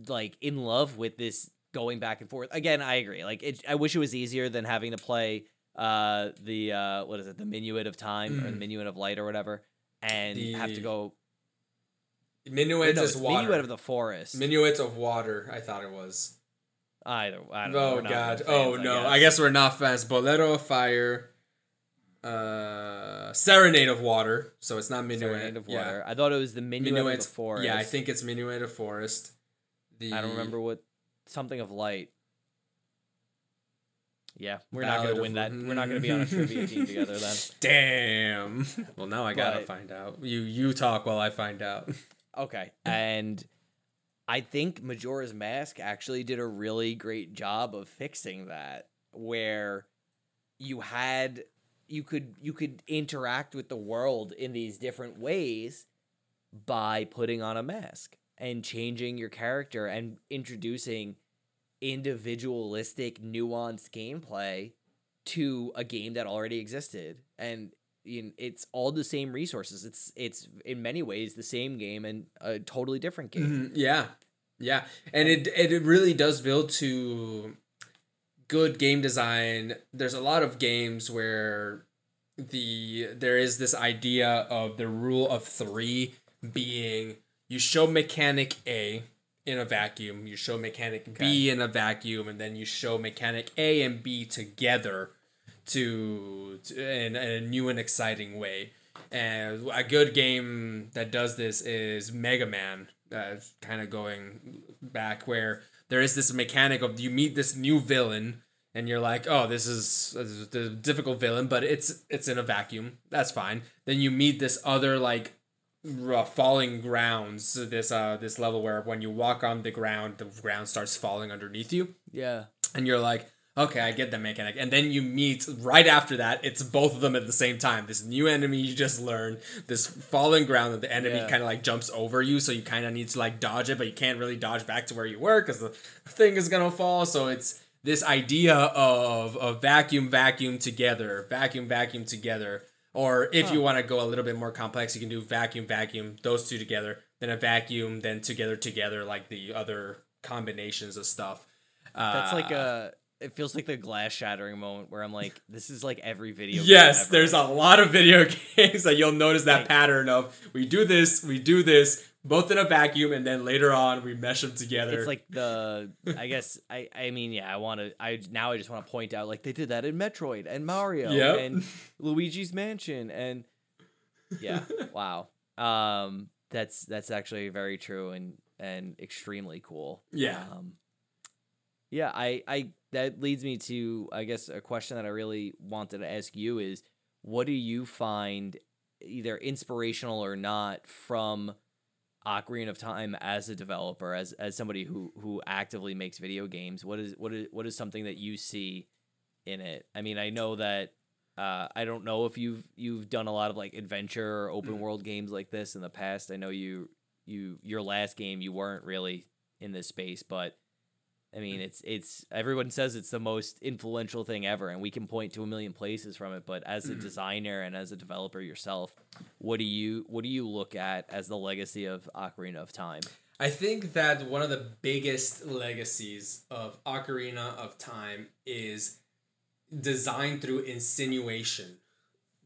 like in love with this going back and forth. Again, I agree. Like it, I wish it was easier than having to play uh the uh what is it the minuet of time or the Mhm. minuet of light or whatever and have to go Minuets no, is water. minuet of the forest Minuets of water. I thought it was. either I don't know, Oh god. fans, oh no. I guess we're not fans. Bolero of Fire. Uh Serenade of Water. So it's not Minuet. Serenade of Yeah. Water. I thought it was the Minuet Minuet. of the Forest. Yeah, I think it's Minuet of Forest. The I don't remember what something of light. Yeah, we're not gonna win that. We're not gonna be on a trivia team together then. Damn. Well, now I gotta But- find out. You you talk while I find out. Okay, and I think Majora's Mask actually did a really great job of fixing that, where you had you could you could interact with the world in these different ways by putting on a mask and changing your character and introducing individualistic nuanced gameplay to a game that already existed. And you know, it's all the same resources. It's it's in many ways the same game and a totally different game. Mhm, Yeah, yeah, and it it really does build to good game design. There's a lot of games where the there is this idea of the rule of three being you show mechanic A in a vacuum, you show mechanic B in a vacuum, and then you show mechanic A and B together to, to in, in a new and exciting way. And a good game that does this is Mega Man. Uh, kind of going back where there is this mechanic of you meet this new villain and you're like, oh, this is, the difficult villain, but it's it's in a vacuum. That's fine. Then you meet this other like uh, falling grounds. This uh this level where when you walk on the ground, the ground starts falling underneath you, Yeah. and you're like, okay, I get the mechanic. And then you meet right after that. It's both of them at the same time. This new enemy you just learn, this falling ground that the enemy Yeah. kind of like jumps over you, so you kind of need to like dodge it, but you can't really dodge back to where you were because the thing is gonna fall. So it's this idea of a vacuum, vacuum together, vacuum, vacuum together. Or if you want to go a little bit more complex, you can do vacuum, vacuum, those two together, then a vacuum, then together, together, like the other combinations of stuff. That's like Uh, a. It feels like the glass shattering moment where I'm like, this is like every video. game Yes, there's a lot of video games that you'll notice that pattern of we do this, we do this, both in a vacuum, and then later on we mesh them together. It's like the. I guess I. I mean, yeah. I want to. I now I just want to point out like they did that in Metroid and Mario Yep. and Luigi's Mansion and. Yeah. wow. Um. That's that's actually very true and and extremely cool. Yeah. Um, yeah, I, I that leads me to I guess a question that I really wanted to ask you is what do you find either inspirational or not from Ocarina of Time as a developer, as as somebody who who actively makes video games? What is what is what is something that you see in it? I mean, I know that uh, I don't know if you've you've done a lot of like adventure or open Mm. world games like this in the past. I know you you your last game you weren't really in this space, but I mean it's it's everyone says it's the most influential thing ever, and we can point to a million places from it. But as a mm-hmm. designer and as a developer yourself, what do you what do you look at as the legacy of Ocarina of Time? I think that one of the biggest legacies of Ocarina of Time is design through insinuation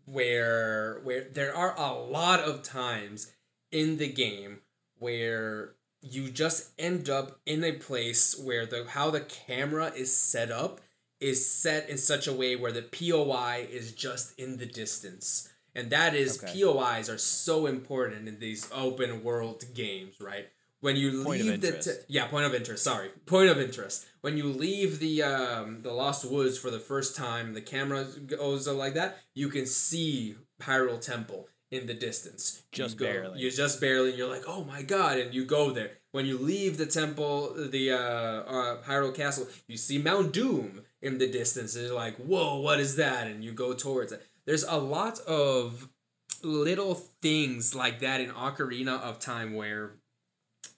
where where there are a lot of times in the game where you just end up in a place where the how the camera is set up is set in such a way where the POI is just in the distance. And that is Okay. POIs are so important in these open world games, right? When you Point leave the interest. yeah point of interest. Sorry, point of interest. When you leave the um, the Lost Woods for the first time, the camera goes like that. You can see Hyrule Temple in the distance. Just you go, barely. You just barely, and you're like, oh my god, and you go there. When you leave the temple, the uh, uh, Hyrule Castle, you see Mount Doom in the distance. And you're like, whoa, what is that? And you go towards it. There's a lot of little things like that in Ocarina of Time where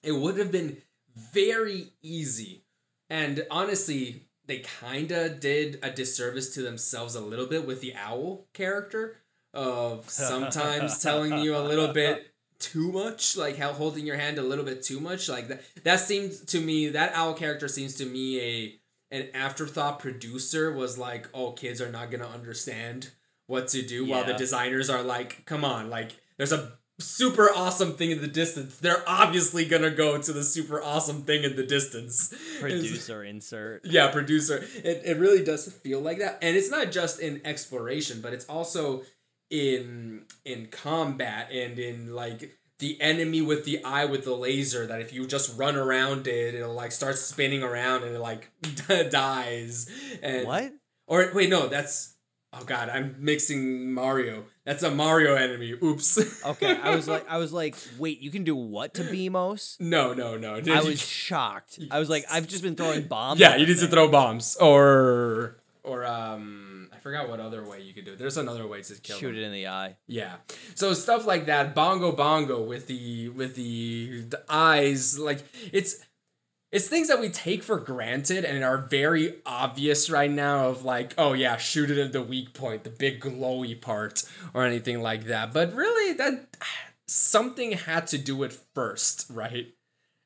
it would have been very easy. And honestly, they kind of did a disservice to themselves a little bit with the owl character of sometimes telling you a little bit too much like how holding your hand a little bit too much like that that seems to me that owl character seems to me a an afterthought producer was like oh kids are not gonna understand what to do while the designers are like come on like there's a super awesome thing in the distance. They're obviously gonna go to the super awesome thing in the distance. Producer insert. yeah producer. It, it really does feel like that. And it's not just in exploration but it's also in in combat and in like the enemy with the eye with the laser that if you just run around it it'll like start spinning around and it like dies and What? or wait no that's oh god i'm mixing mario that's a mario enemy oops Okay, I was like, I was like, wait, you can do what to Beamos? no no no I was shocked. I was like, I've just been throwing bombs. Yeah, you need to throw bombs or or um forgot what other way you could do it. There's another way to kill shoot them. it in the eye. Yeah. So stuff like that, bongo bongo with the with the the eyes, like it's it's things that we take for granted and are very obvious right now of like, oh yeah, shoot it at the weak point, the big glowy part, or anything like that. But really that something had to do it first, right?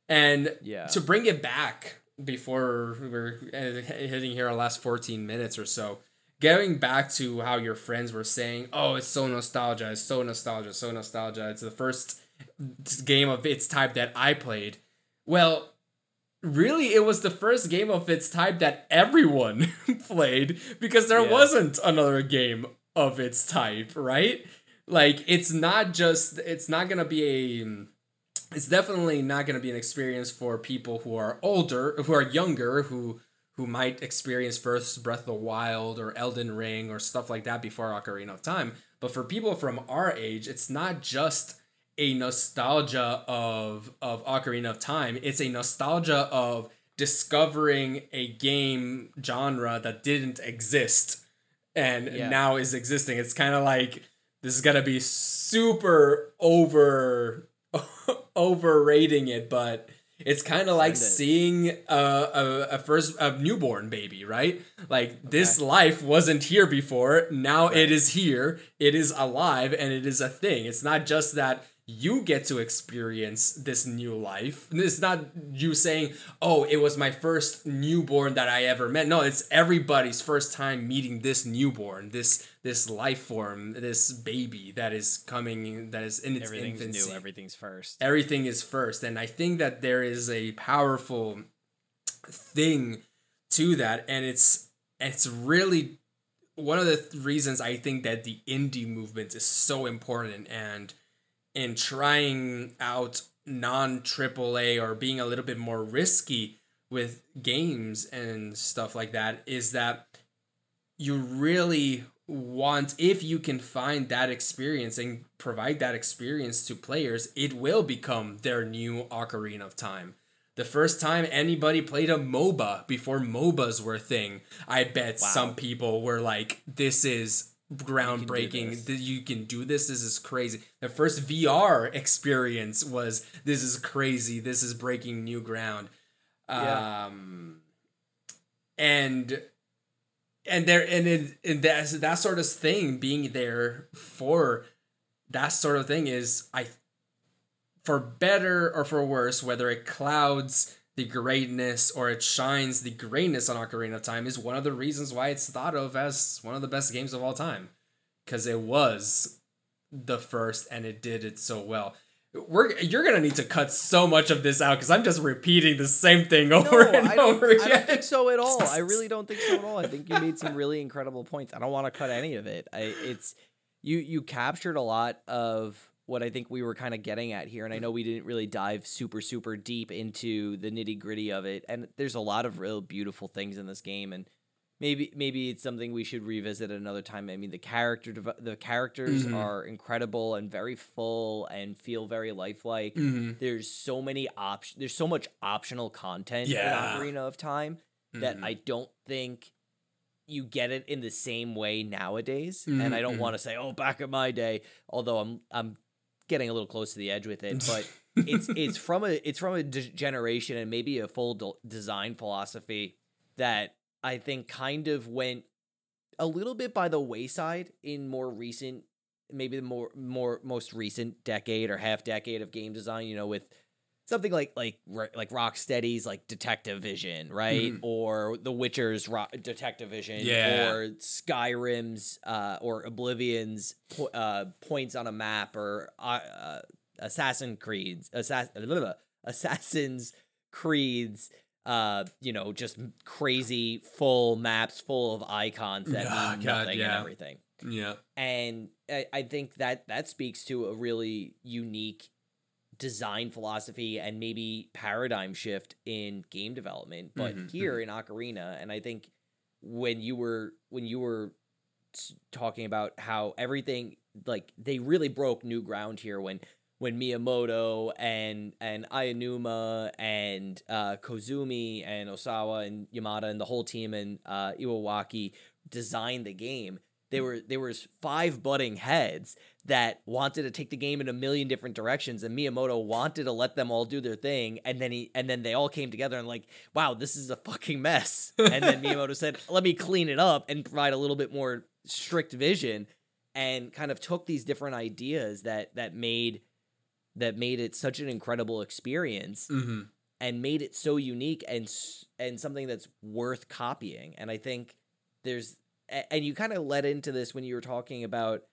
And Yeah. to bring it back before we're uh, hitting here our last 14 minutes or so going back to how your friends were saying oh it's so nostalgia it's so nostalgia so nostalgia it's the first game of its type that i played well really it was the first game of its type that everyone played because there Yeah. wasn't another game of its type right like it's not just it's not gonna be a it's definitely not going to be an experience for people who are older, who are younger, who who might experience first Breath of the Wild or Elden Ring or stuff like that before Ocarina of Time. But for people from our age, it's not just a nostalgia of of Ocarina of Time. It's a nostalgia of discovering a game genre that didn't exist and Yeah. now is existing. It's kind of like this is gonna be super over overrating it, but it's kind of like it. seeing a, a, a first a newborn baby, right? Like this life wasn't here before. Now it is here. It is alive, and it is a thing. It's not just that you get to experience this new life. It's not you saying, "Oh, it was my first newborn that I ever met." No, it's everybody's first time meeting this newborn, this this life form, this baby that is coming, that is in its Everything's infancy new. Everything's first. everything is first and i think that there is a powerful thing to that and it's it's really one of the th- reasons i think that the indie movement is so important and in trying out non AAA or being a little bit more risky with games and stuff like that is that you really want if you can find that experience and provide that experience to players it will become their new ocarina of time the first time anybody played a moba before mobas were a thing i bet Wow. some people were like this is groundbreaking. that you can do this. This is crazy. The first vr experience was this is crazy. This is breaking new ground. Yeah. um and and there and it and that that sort of thing being there for that sort of thing is i for better or for worse whether it clouds the greatness or it shines the greatness on ocarina of time is one of the reasons why it's thought of as one of the best games of all time because it was the first and it did it so well we're you're gonna need to cut so much of this out because i'm just repeating the same thing over No, and I don't, over I don't think so at all. I really don't think so at all. I think you made some really incredible points. I don't want to cut any of it. I, it's you you captured a lot of what I think we were kind of getting at here, and I know we didn't really dive super super deep into the nitty gritty of it. And there's a lot of real beautiful things in this game, and maybe maybe it's something we should revisit at another time. I mean, the character the characters Mhm. are incredible and very full and feel very lifelike Mhm. there's so many options there's so much optional content Yeah. in Ocarina of Time that Mhm. I don't think you get it in the same way nowadays. And I don't Mhm, want to say, oh, back in my day, although I'm I'm getting a little close to the edge with it, but it's it's from a it's from a d- generation and maybe a full d- design philosophy that I think kind of went a little bit by the wayside in more recent maybe the more more most recent decade or half decade of game design you know with something like like like Rocksteady's like Detective Vision right Mhm. or The Witcher's Ro- Detective Vision Yeah. or Skyrim's uh or Oblivion's po- uh points on a map or uh, uh Assassin Creed's Assass- Assassin's Creed's uh you know just crazy full maps full of icons that Ah, mean God, nothing and everything yeah and I, I think that that speaks to a really unique design philosophy and maybe paradigm shift in game development but Mhm, here in ocarina and i think when you were when you were talking about how everything like they really broke new ground here when when Miyamoto and and Aonuma and uh, Koizumi and Osawa and Yamada and the whole team and uh, Iwawaki designed the game, there were there was five butting heads that wanted to take the game in a million different directions, and Miyamoto wanted to let them all do their thing, and then he and then they all came together and like, wow, this is a fucking mess, and then Miyamoto said, let me clean it up and provide a little bit more strict vision, and kind of took these different ideas that that made that made it such an incredible experience mm-hmm. and made it so unique and and something that's worth copying and i think there's and you kind of led into this when you were talking about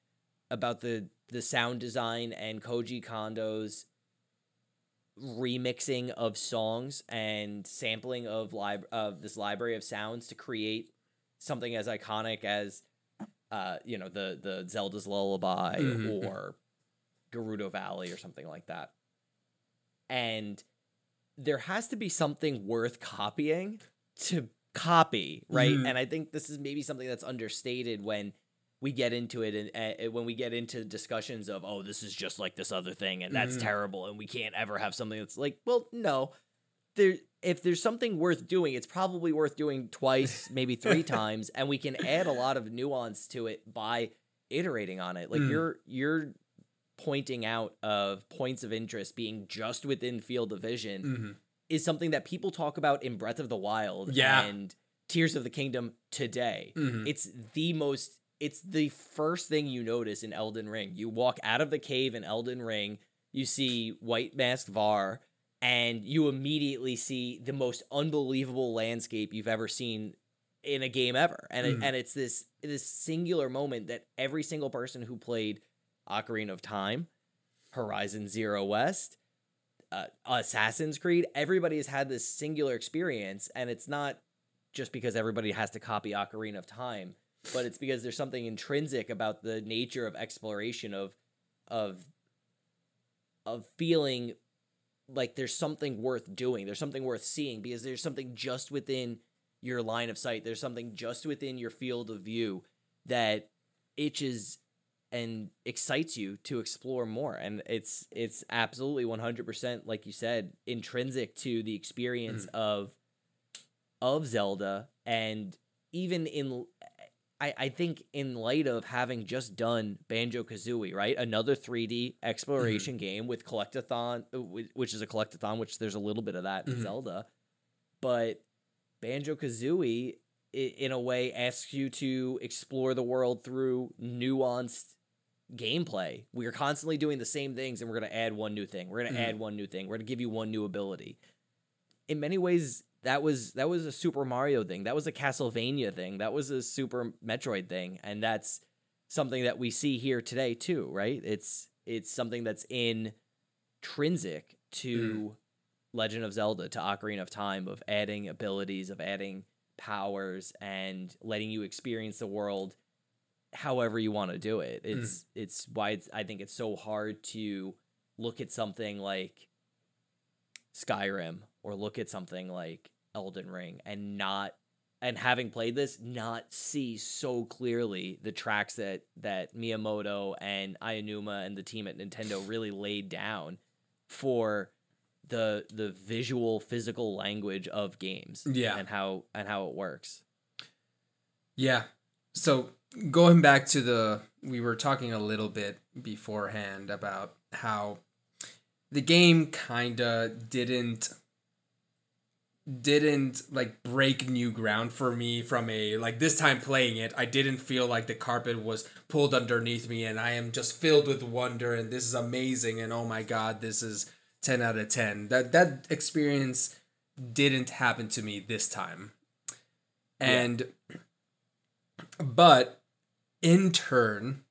about the the sound design and koji kondo's remixing of songs and sampling of lib- of this library of sounds to create something as iconic as uh you know the the zelda's lullaby Mhm. or gerudo valley or something like that and there has to be something worth copying to copy, right? Mhm. And I think this is maybe something that's understated when we get into it and uh, when we get into discussions of oh this is just like this other thing and that's Mhm. terrible and we can't ever have something that's like well no there if there's something worth doing it's probably worth doing twice maybe three times and we can add a lot of nuance to it by iterating on it like Mm. you're you're pointing out of points of interest being just within field of vision hmm is something that people talk about in Breath of the Wild Yeah. and Tears of the Kingdom today. hmm It's the most it's the first thing you notice in Elden Ring. You walk out of the cave in Elden Ring, you see white masked Varré, and you immediately see the most unbelievable landscape you've ever seen in a game ever. And it, Mhm. and it's this this singular moment that every single person who played Ocarina of Time, Horizon Zero West, uh, Assassin's Creed, everybody has had this singular experience, and it's not just because everybody has to copy Ocarina of Time, but it's because there's something intrinsic about the nature of exploration of of of feeling like there's something worth doing, there's something worth seeing because there's something just within your line of sight, there's something just within your field of view that itches and excites you to explore more. And it's it's absolutely 100% like you said intrinsic to the experience mm-hmm. of of Zelda. And even in I, I think in light of having just done Banjo Kazooie, right? Another 3D exploration game with collectathon, uh, which is a collectathon, which there's a little bit of that in Mhm. Zelda. But Banjo Kazooie, in a way, asks you to explore the world through nuanced gameplay. We are constantly doing the same things, and we're going to add one new thing. We're going to Mhm. add one new thing. We're going to give you one new ability. In many ways, that was that was a Super Mario thing. That was a Castlevania thing. That was a Super Metroid thing, and that's something that we see here today too, right? It's it's something that's intrinsic to mm-hmm. Legend of Zelda, to Ocarina of Time, of adding abilities, of adding powers, and letting you experience the world however you want to do it. Mm-hmm. It's it's why it's, I think it's so hard to look at something like Skyrim or look at something like Elden Ring and not and having played this not see so clearly the tracks that that Miyamoto and Aonuma and the team at Nintendo really laid down for the the visual physical language of games Yeah. and how and how it works Yeah. So going back to the, we were talking a little bit beforehand about how the game kind of didn't didn't like break new ground for me from a like this time playing it i didn't feel like the carpet was pulled underneath me and i am just filled with wonder and this is amazing and oh my god this is 10 out of 10 that that experience didn't happen to me this time. And but in turn,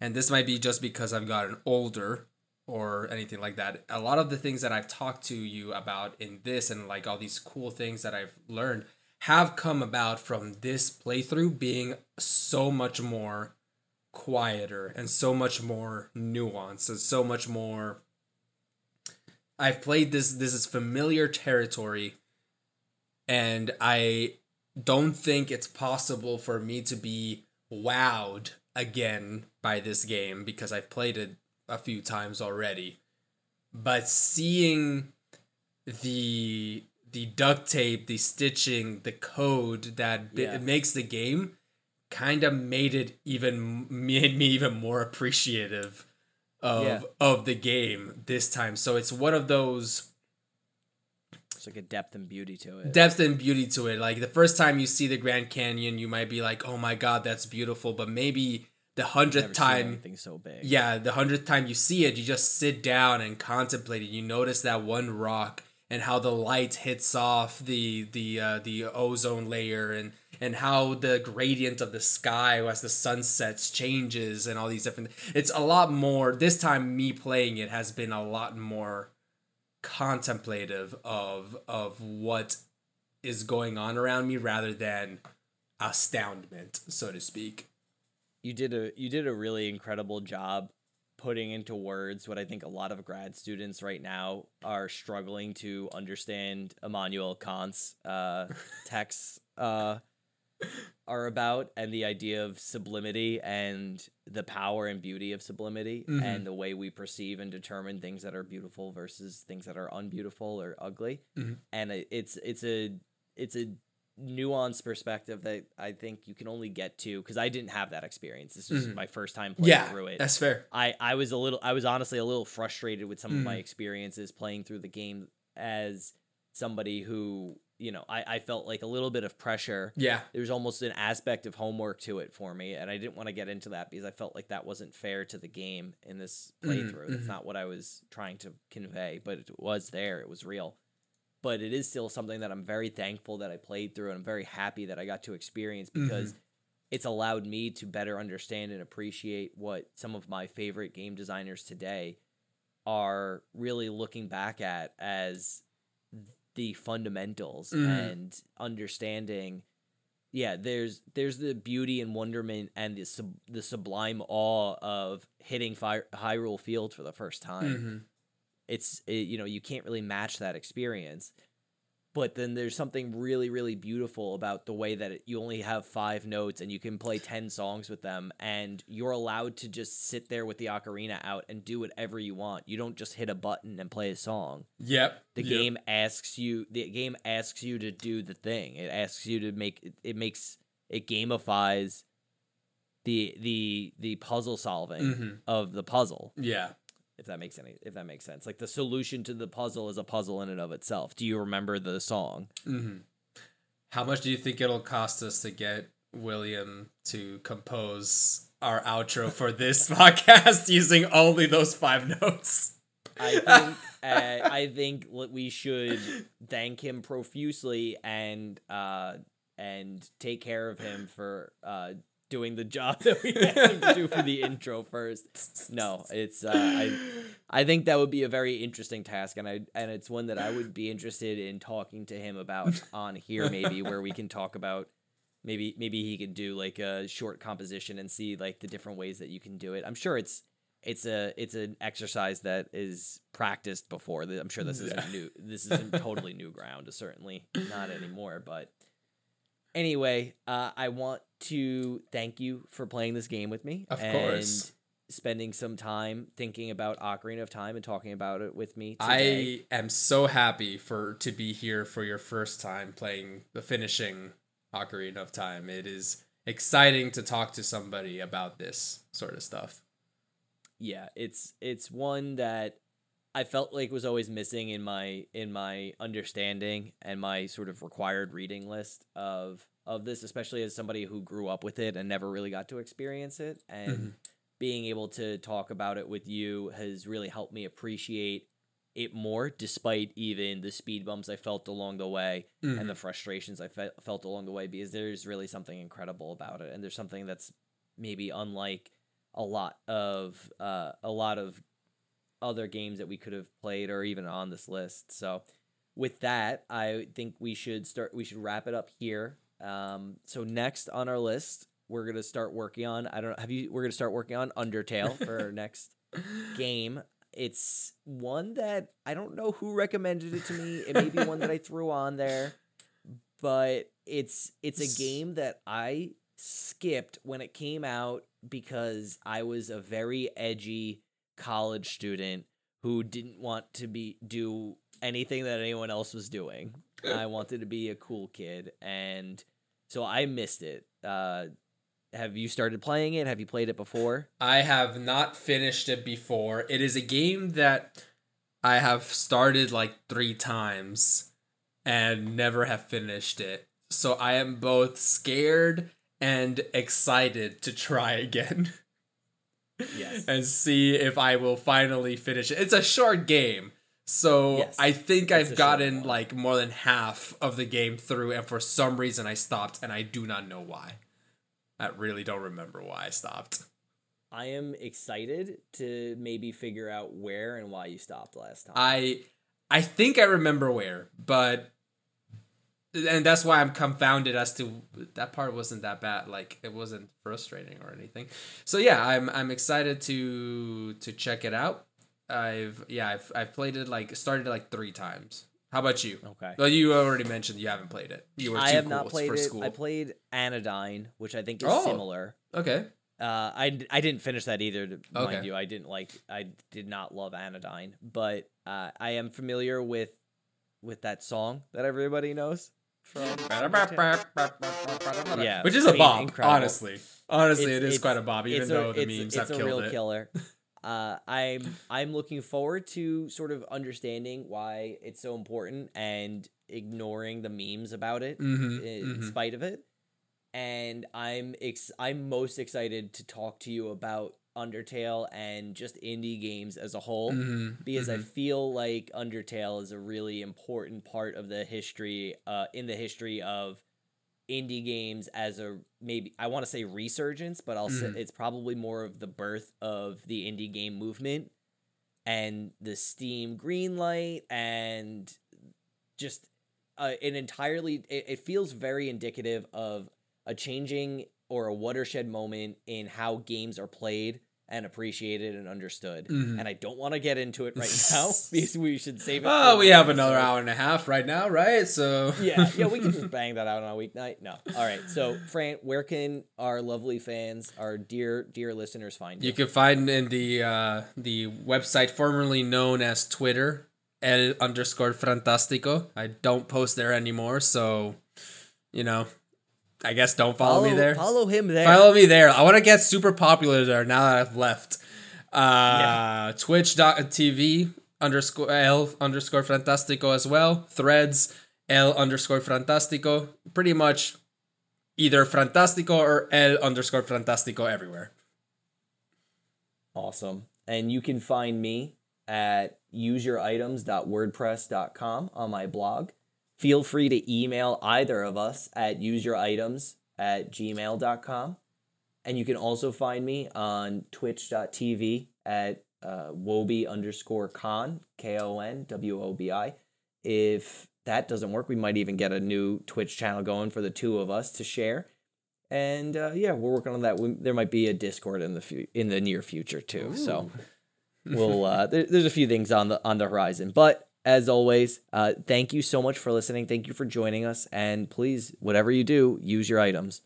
and this might be just because I've gotten older or anything like that, a lot of the things that I've talked to you about in this and like all these cool things that I've learned have come about from this playthrough being so much more quieter and so much more nuanced and so much more I've played this this is familiar territory and I don't think it's possible for me to be wowed again by this game because I've played it a few times already. But seeing the the duct tape, the stitching, the code that Yeah. makes the game kind of made it even made me even more appreciative of Yeah. of the game this time. So it's one of those There's like a depth and beauty to it. depth and beauty to it. Like the first time you see the Grand Canyon, you might be like, "Oh my god, that's beautiful," but maybe the hundredth time, anything so big. yeah, the hundredth time you see it, you just sit down and contemplate it. You notice that one rock and how the light hits off the the uh, the ozone layer and and how the gradient of the sky as the sun sets changes and all these different. It's a lot more. This time, me playing it has been a lot more contemplative of of what is going on around me rather than astoundment, so to speak. You did a you did a really incredible job putting into words what I think a lot of grad students right now are struggling to understand Immanuel Kant's uh, texts uh, are about, and the idea of sublimity and the power and beauty of sublimity, Mhm. and the way we perceive and determine things that are beautiful versus things that are unbeautiful or ugly. Mhm. And it's it's a it's a nuanced perspective that I think you can only get to because I didn't have that experience. This was Mhm. my first time playing yeah, through it. that's fair. I I was a little I was honestly a little frustrated with some of my Mhm. experiences playing through the game as somebody who you know I I felt like a little bit of pressure. Yeah, There's almost an aspect of homework to it for me, and I didn't want to get into that because I felt like that wasn't fair to the game in this Mhm, playthrough. That's mhm. not what I was trying to convey, but it was there. It was real. But it is still something that I'm very thankful that I played through, and I'm very happy that I got to experience because it's allowed me to better understand and appreciate what some of my favorite game designers today are really looking back at as the fundamentals Mhm. and understanding yeah there's there's the beauty and wonderment and the sub, the sublime awe of hitting Fire, Hyrule Field for the first time Mhm. It's it, you know you can't really match that experience but then there's something really really beautiful about the way that it, you only have five notes and you can play 10 songs with them and you're allowed to just sit there with the ocarina out and do whatever you want you don't just hit a button and play a song Yep. the yep. game asks you the game asks you to do the thing it asks you to make it, it makes it gamifies the the the puzzle solving Mhm. of the puzzle Yeah. If that makes any if that makes sense. Like the solution to the puzzle is a puzzle in and of itself. Do you remember the song? Hmm How much do you think it'll cost us to get William to compose our outro for this podcast using only those five notes? i think uh, i think we should thank him profusely and uh and take care of him for uh doing the job that we him to do for the intro first no it's uh i I think that would be a very interesting task, and I and it's one that I would be interested in talking to him about on here, maybe where we can talk about maybe maybe he could do like a short composition and see like the different ways that you can do it. I'm sure it's it's a it's an exercise that is practiced before. I'm sure this isn't new. This isn't totally new ground. Certainly not anymore. But anyway, uh, I want to thank you for playing this game with me. Of and course. spending some time thinking about Ocarina of Time and talking about it with me today. I am so happy for to be here for your first time playing the finishing Ocarina of Time. It is exciting to talk to somebody about this sort of stuff. yeah, it's it's one that I felt like was always missing in my in my understanding and my sort of required reading list of of this, especially as somebody who grew up with it and never really got to experience it. And Mhm. being able to talk about it with you has really helped me appreciate it more, despite even the speed bumps I felt along the way. Mhm. and the frustrations I fe- felt along the way because there's really something incredible about it, and there's something that's maybe unlike a lot of uh, a lot of other games that we could have played or even on this list. So, with that, I think we should start. We should wrap it up here. Um, so next on our list, we're gonna start working on. I don't know. Have you? We're gonna start working on Undertale for our next game. It's one that I don't know who recommended it to me. It may be one that I threw on there, but it's it's a game that I skipped when it came out because I was a very edgy college student who didn't want to be do anything that anyone else was doing. I wanted to be a cool kid and so I missed it. Uh have you started playing it? Have you played it before? I have not finished it before. It is a game that I have started like three times and never have finished it. So I am both scared and excited to try again Yes. and see if I will finally finish it. It's a short game. So Yes, I think it's I've gotten like more than half of the game through, and for some reason I stopped, and I do not know why. I really don't remember why I stopped. I am excited to maybe figure out where and why you stopped last time. I I think I remember where, but and that's why I'm confounded as to that part wasn't that bad. Like it wasn't frustrating or anything. So yeah, I'm I'm excited to to check it out. I've yeah I've I've played it like started like three times. How about you? Okay. Well, you already mentioned you haven't played it. You were too I have cool not played for it. school. I played Anodyne, which I think is Oh. similar. okay. Uh, I, I didn't finish that either. To Okay. Mind you, I didn't like. I did not love Anodyne, but uh, I am familiar with with that song that everybody knows from. Yeah, Which is I a bob, incredible. honestly. Honestly, It's- it is quite a bob, even though a, the memes it's have a real killed it. killer. Uh, I'm I'm looking forward to sort of understanding why it's so important and ignoring the memes about it Mhm, in mhm. spite of it. And I'm ex- I'm most excited to talk to you about Undertale and just indie games as a whole Mhm, because I mhm. feel like Undertale is a really important part of the history uh in the history of indie games as a maybe I want to say resurgence, but I'll say Mhm. it's probably more of the birth of the indie game movement and the Steam Greenlight and just uh, an entirely it, it feels very indicative of a changing or a watershed moment in how games are played and appreciated and understood. Mhm. And I don't want to get into it right now because we should save it. Oh, we have another hour and a half right now, right? So yeah, yeah, we can just bang that out on a weeknight. No, all right. So, Fran, where can our lovely fans, our dear, dear listeners, find you? You can find in the uh, the website formerly known as Twitter, el underscore frantastico. I don't post there anymore, so you know, I guess don't follow, me there. Follow him there. Follow me there. I want to get super popular there now that I've left. Uh, Twitch.tv underscore L underscore Frantastico as well. Threads L underscore Frantastico. Pretty much either Frantastico or L underscore Frantastico everywhere. Awesome. And you can find me at useyouritems.wordpress.com on my blog. Feel free to email either of us at useyouritems at gmail.com. And you can also find me on twitch.tv at uh, wobi underscore con, K O N W O B I. If that doesn't work, we might even get a new Twitch channel going for the two of us to share. And uh, yeah, we're working on that. We, there might be a Discord in the fu- in the near future too. So we'll uh, there, there's a few things on the on the horizon. But as always, uh, thank you so much for listening. Thank you for joining us. And please, whatever you do, use your items.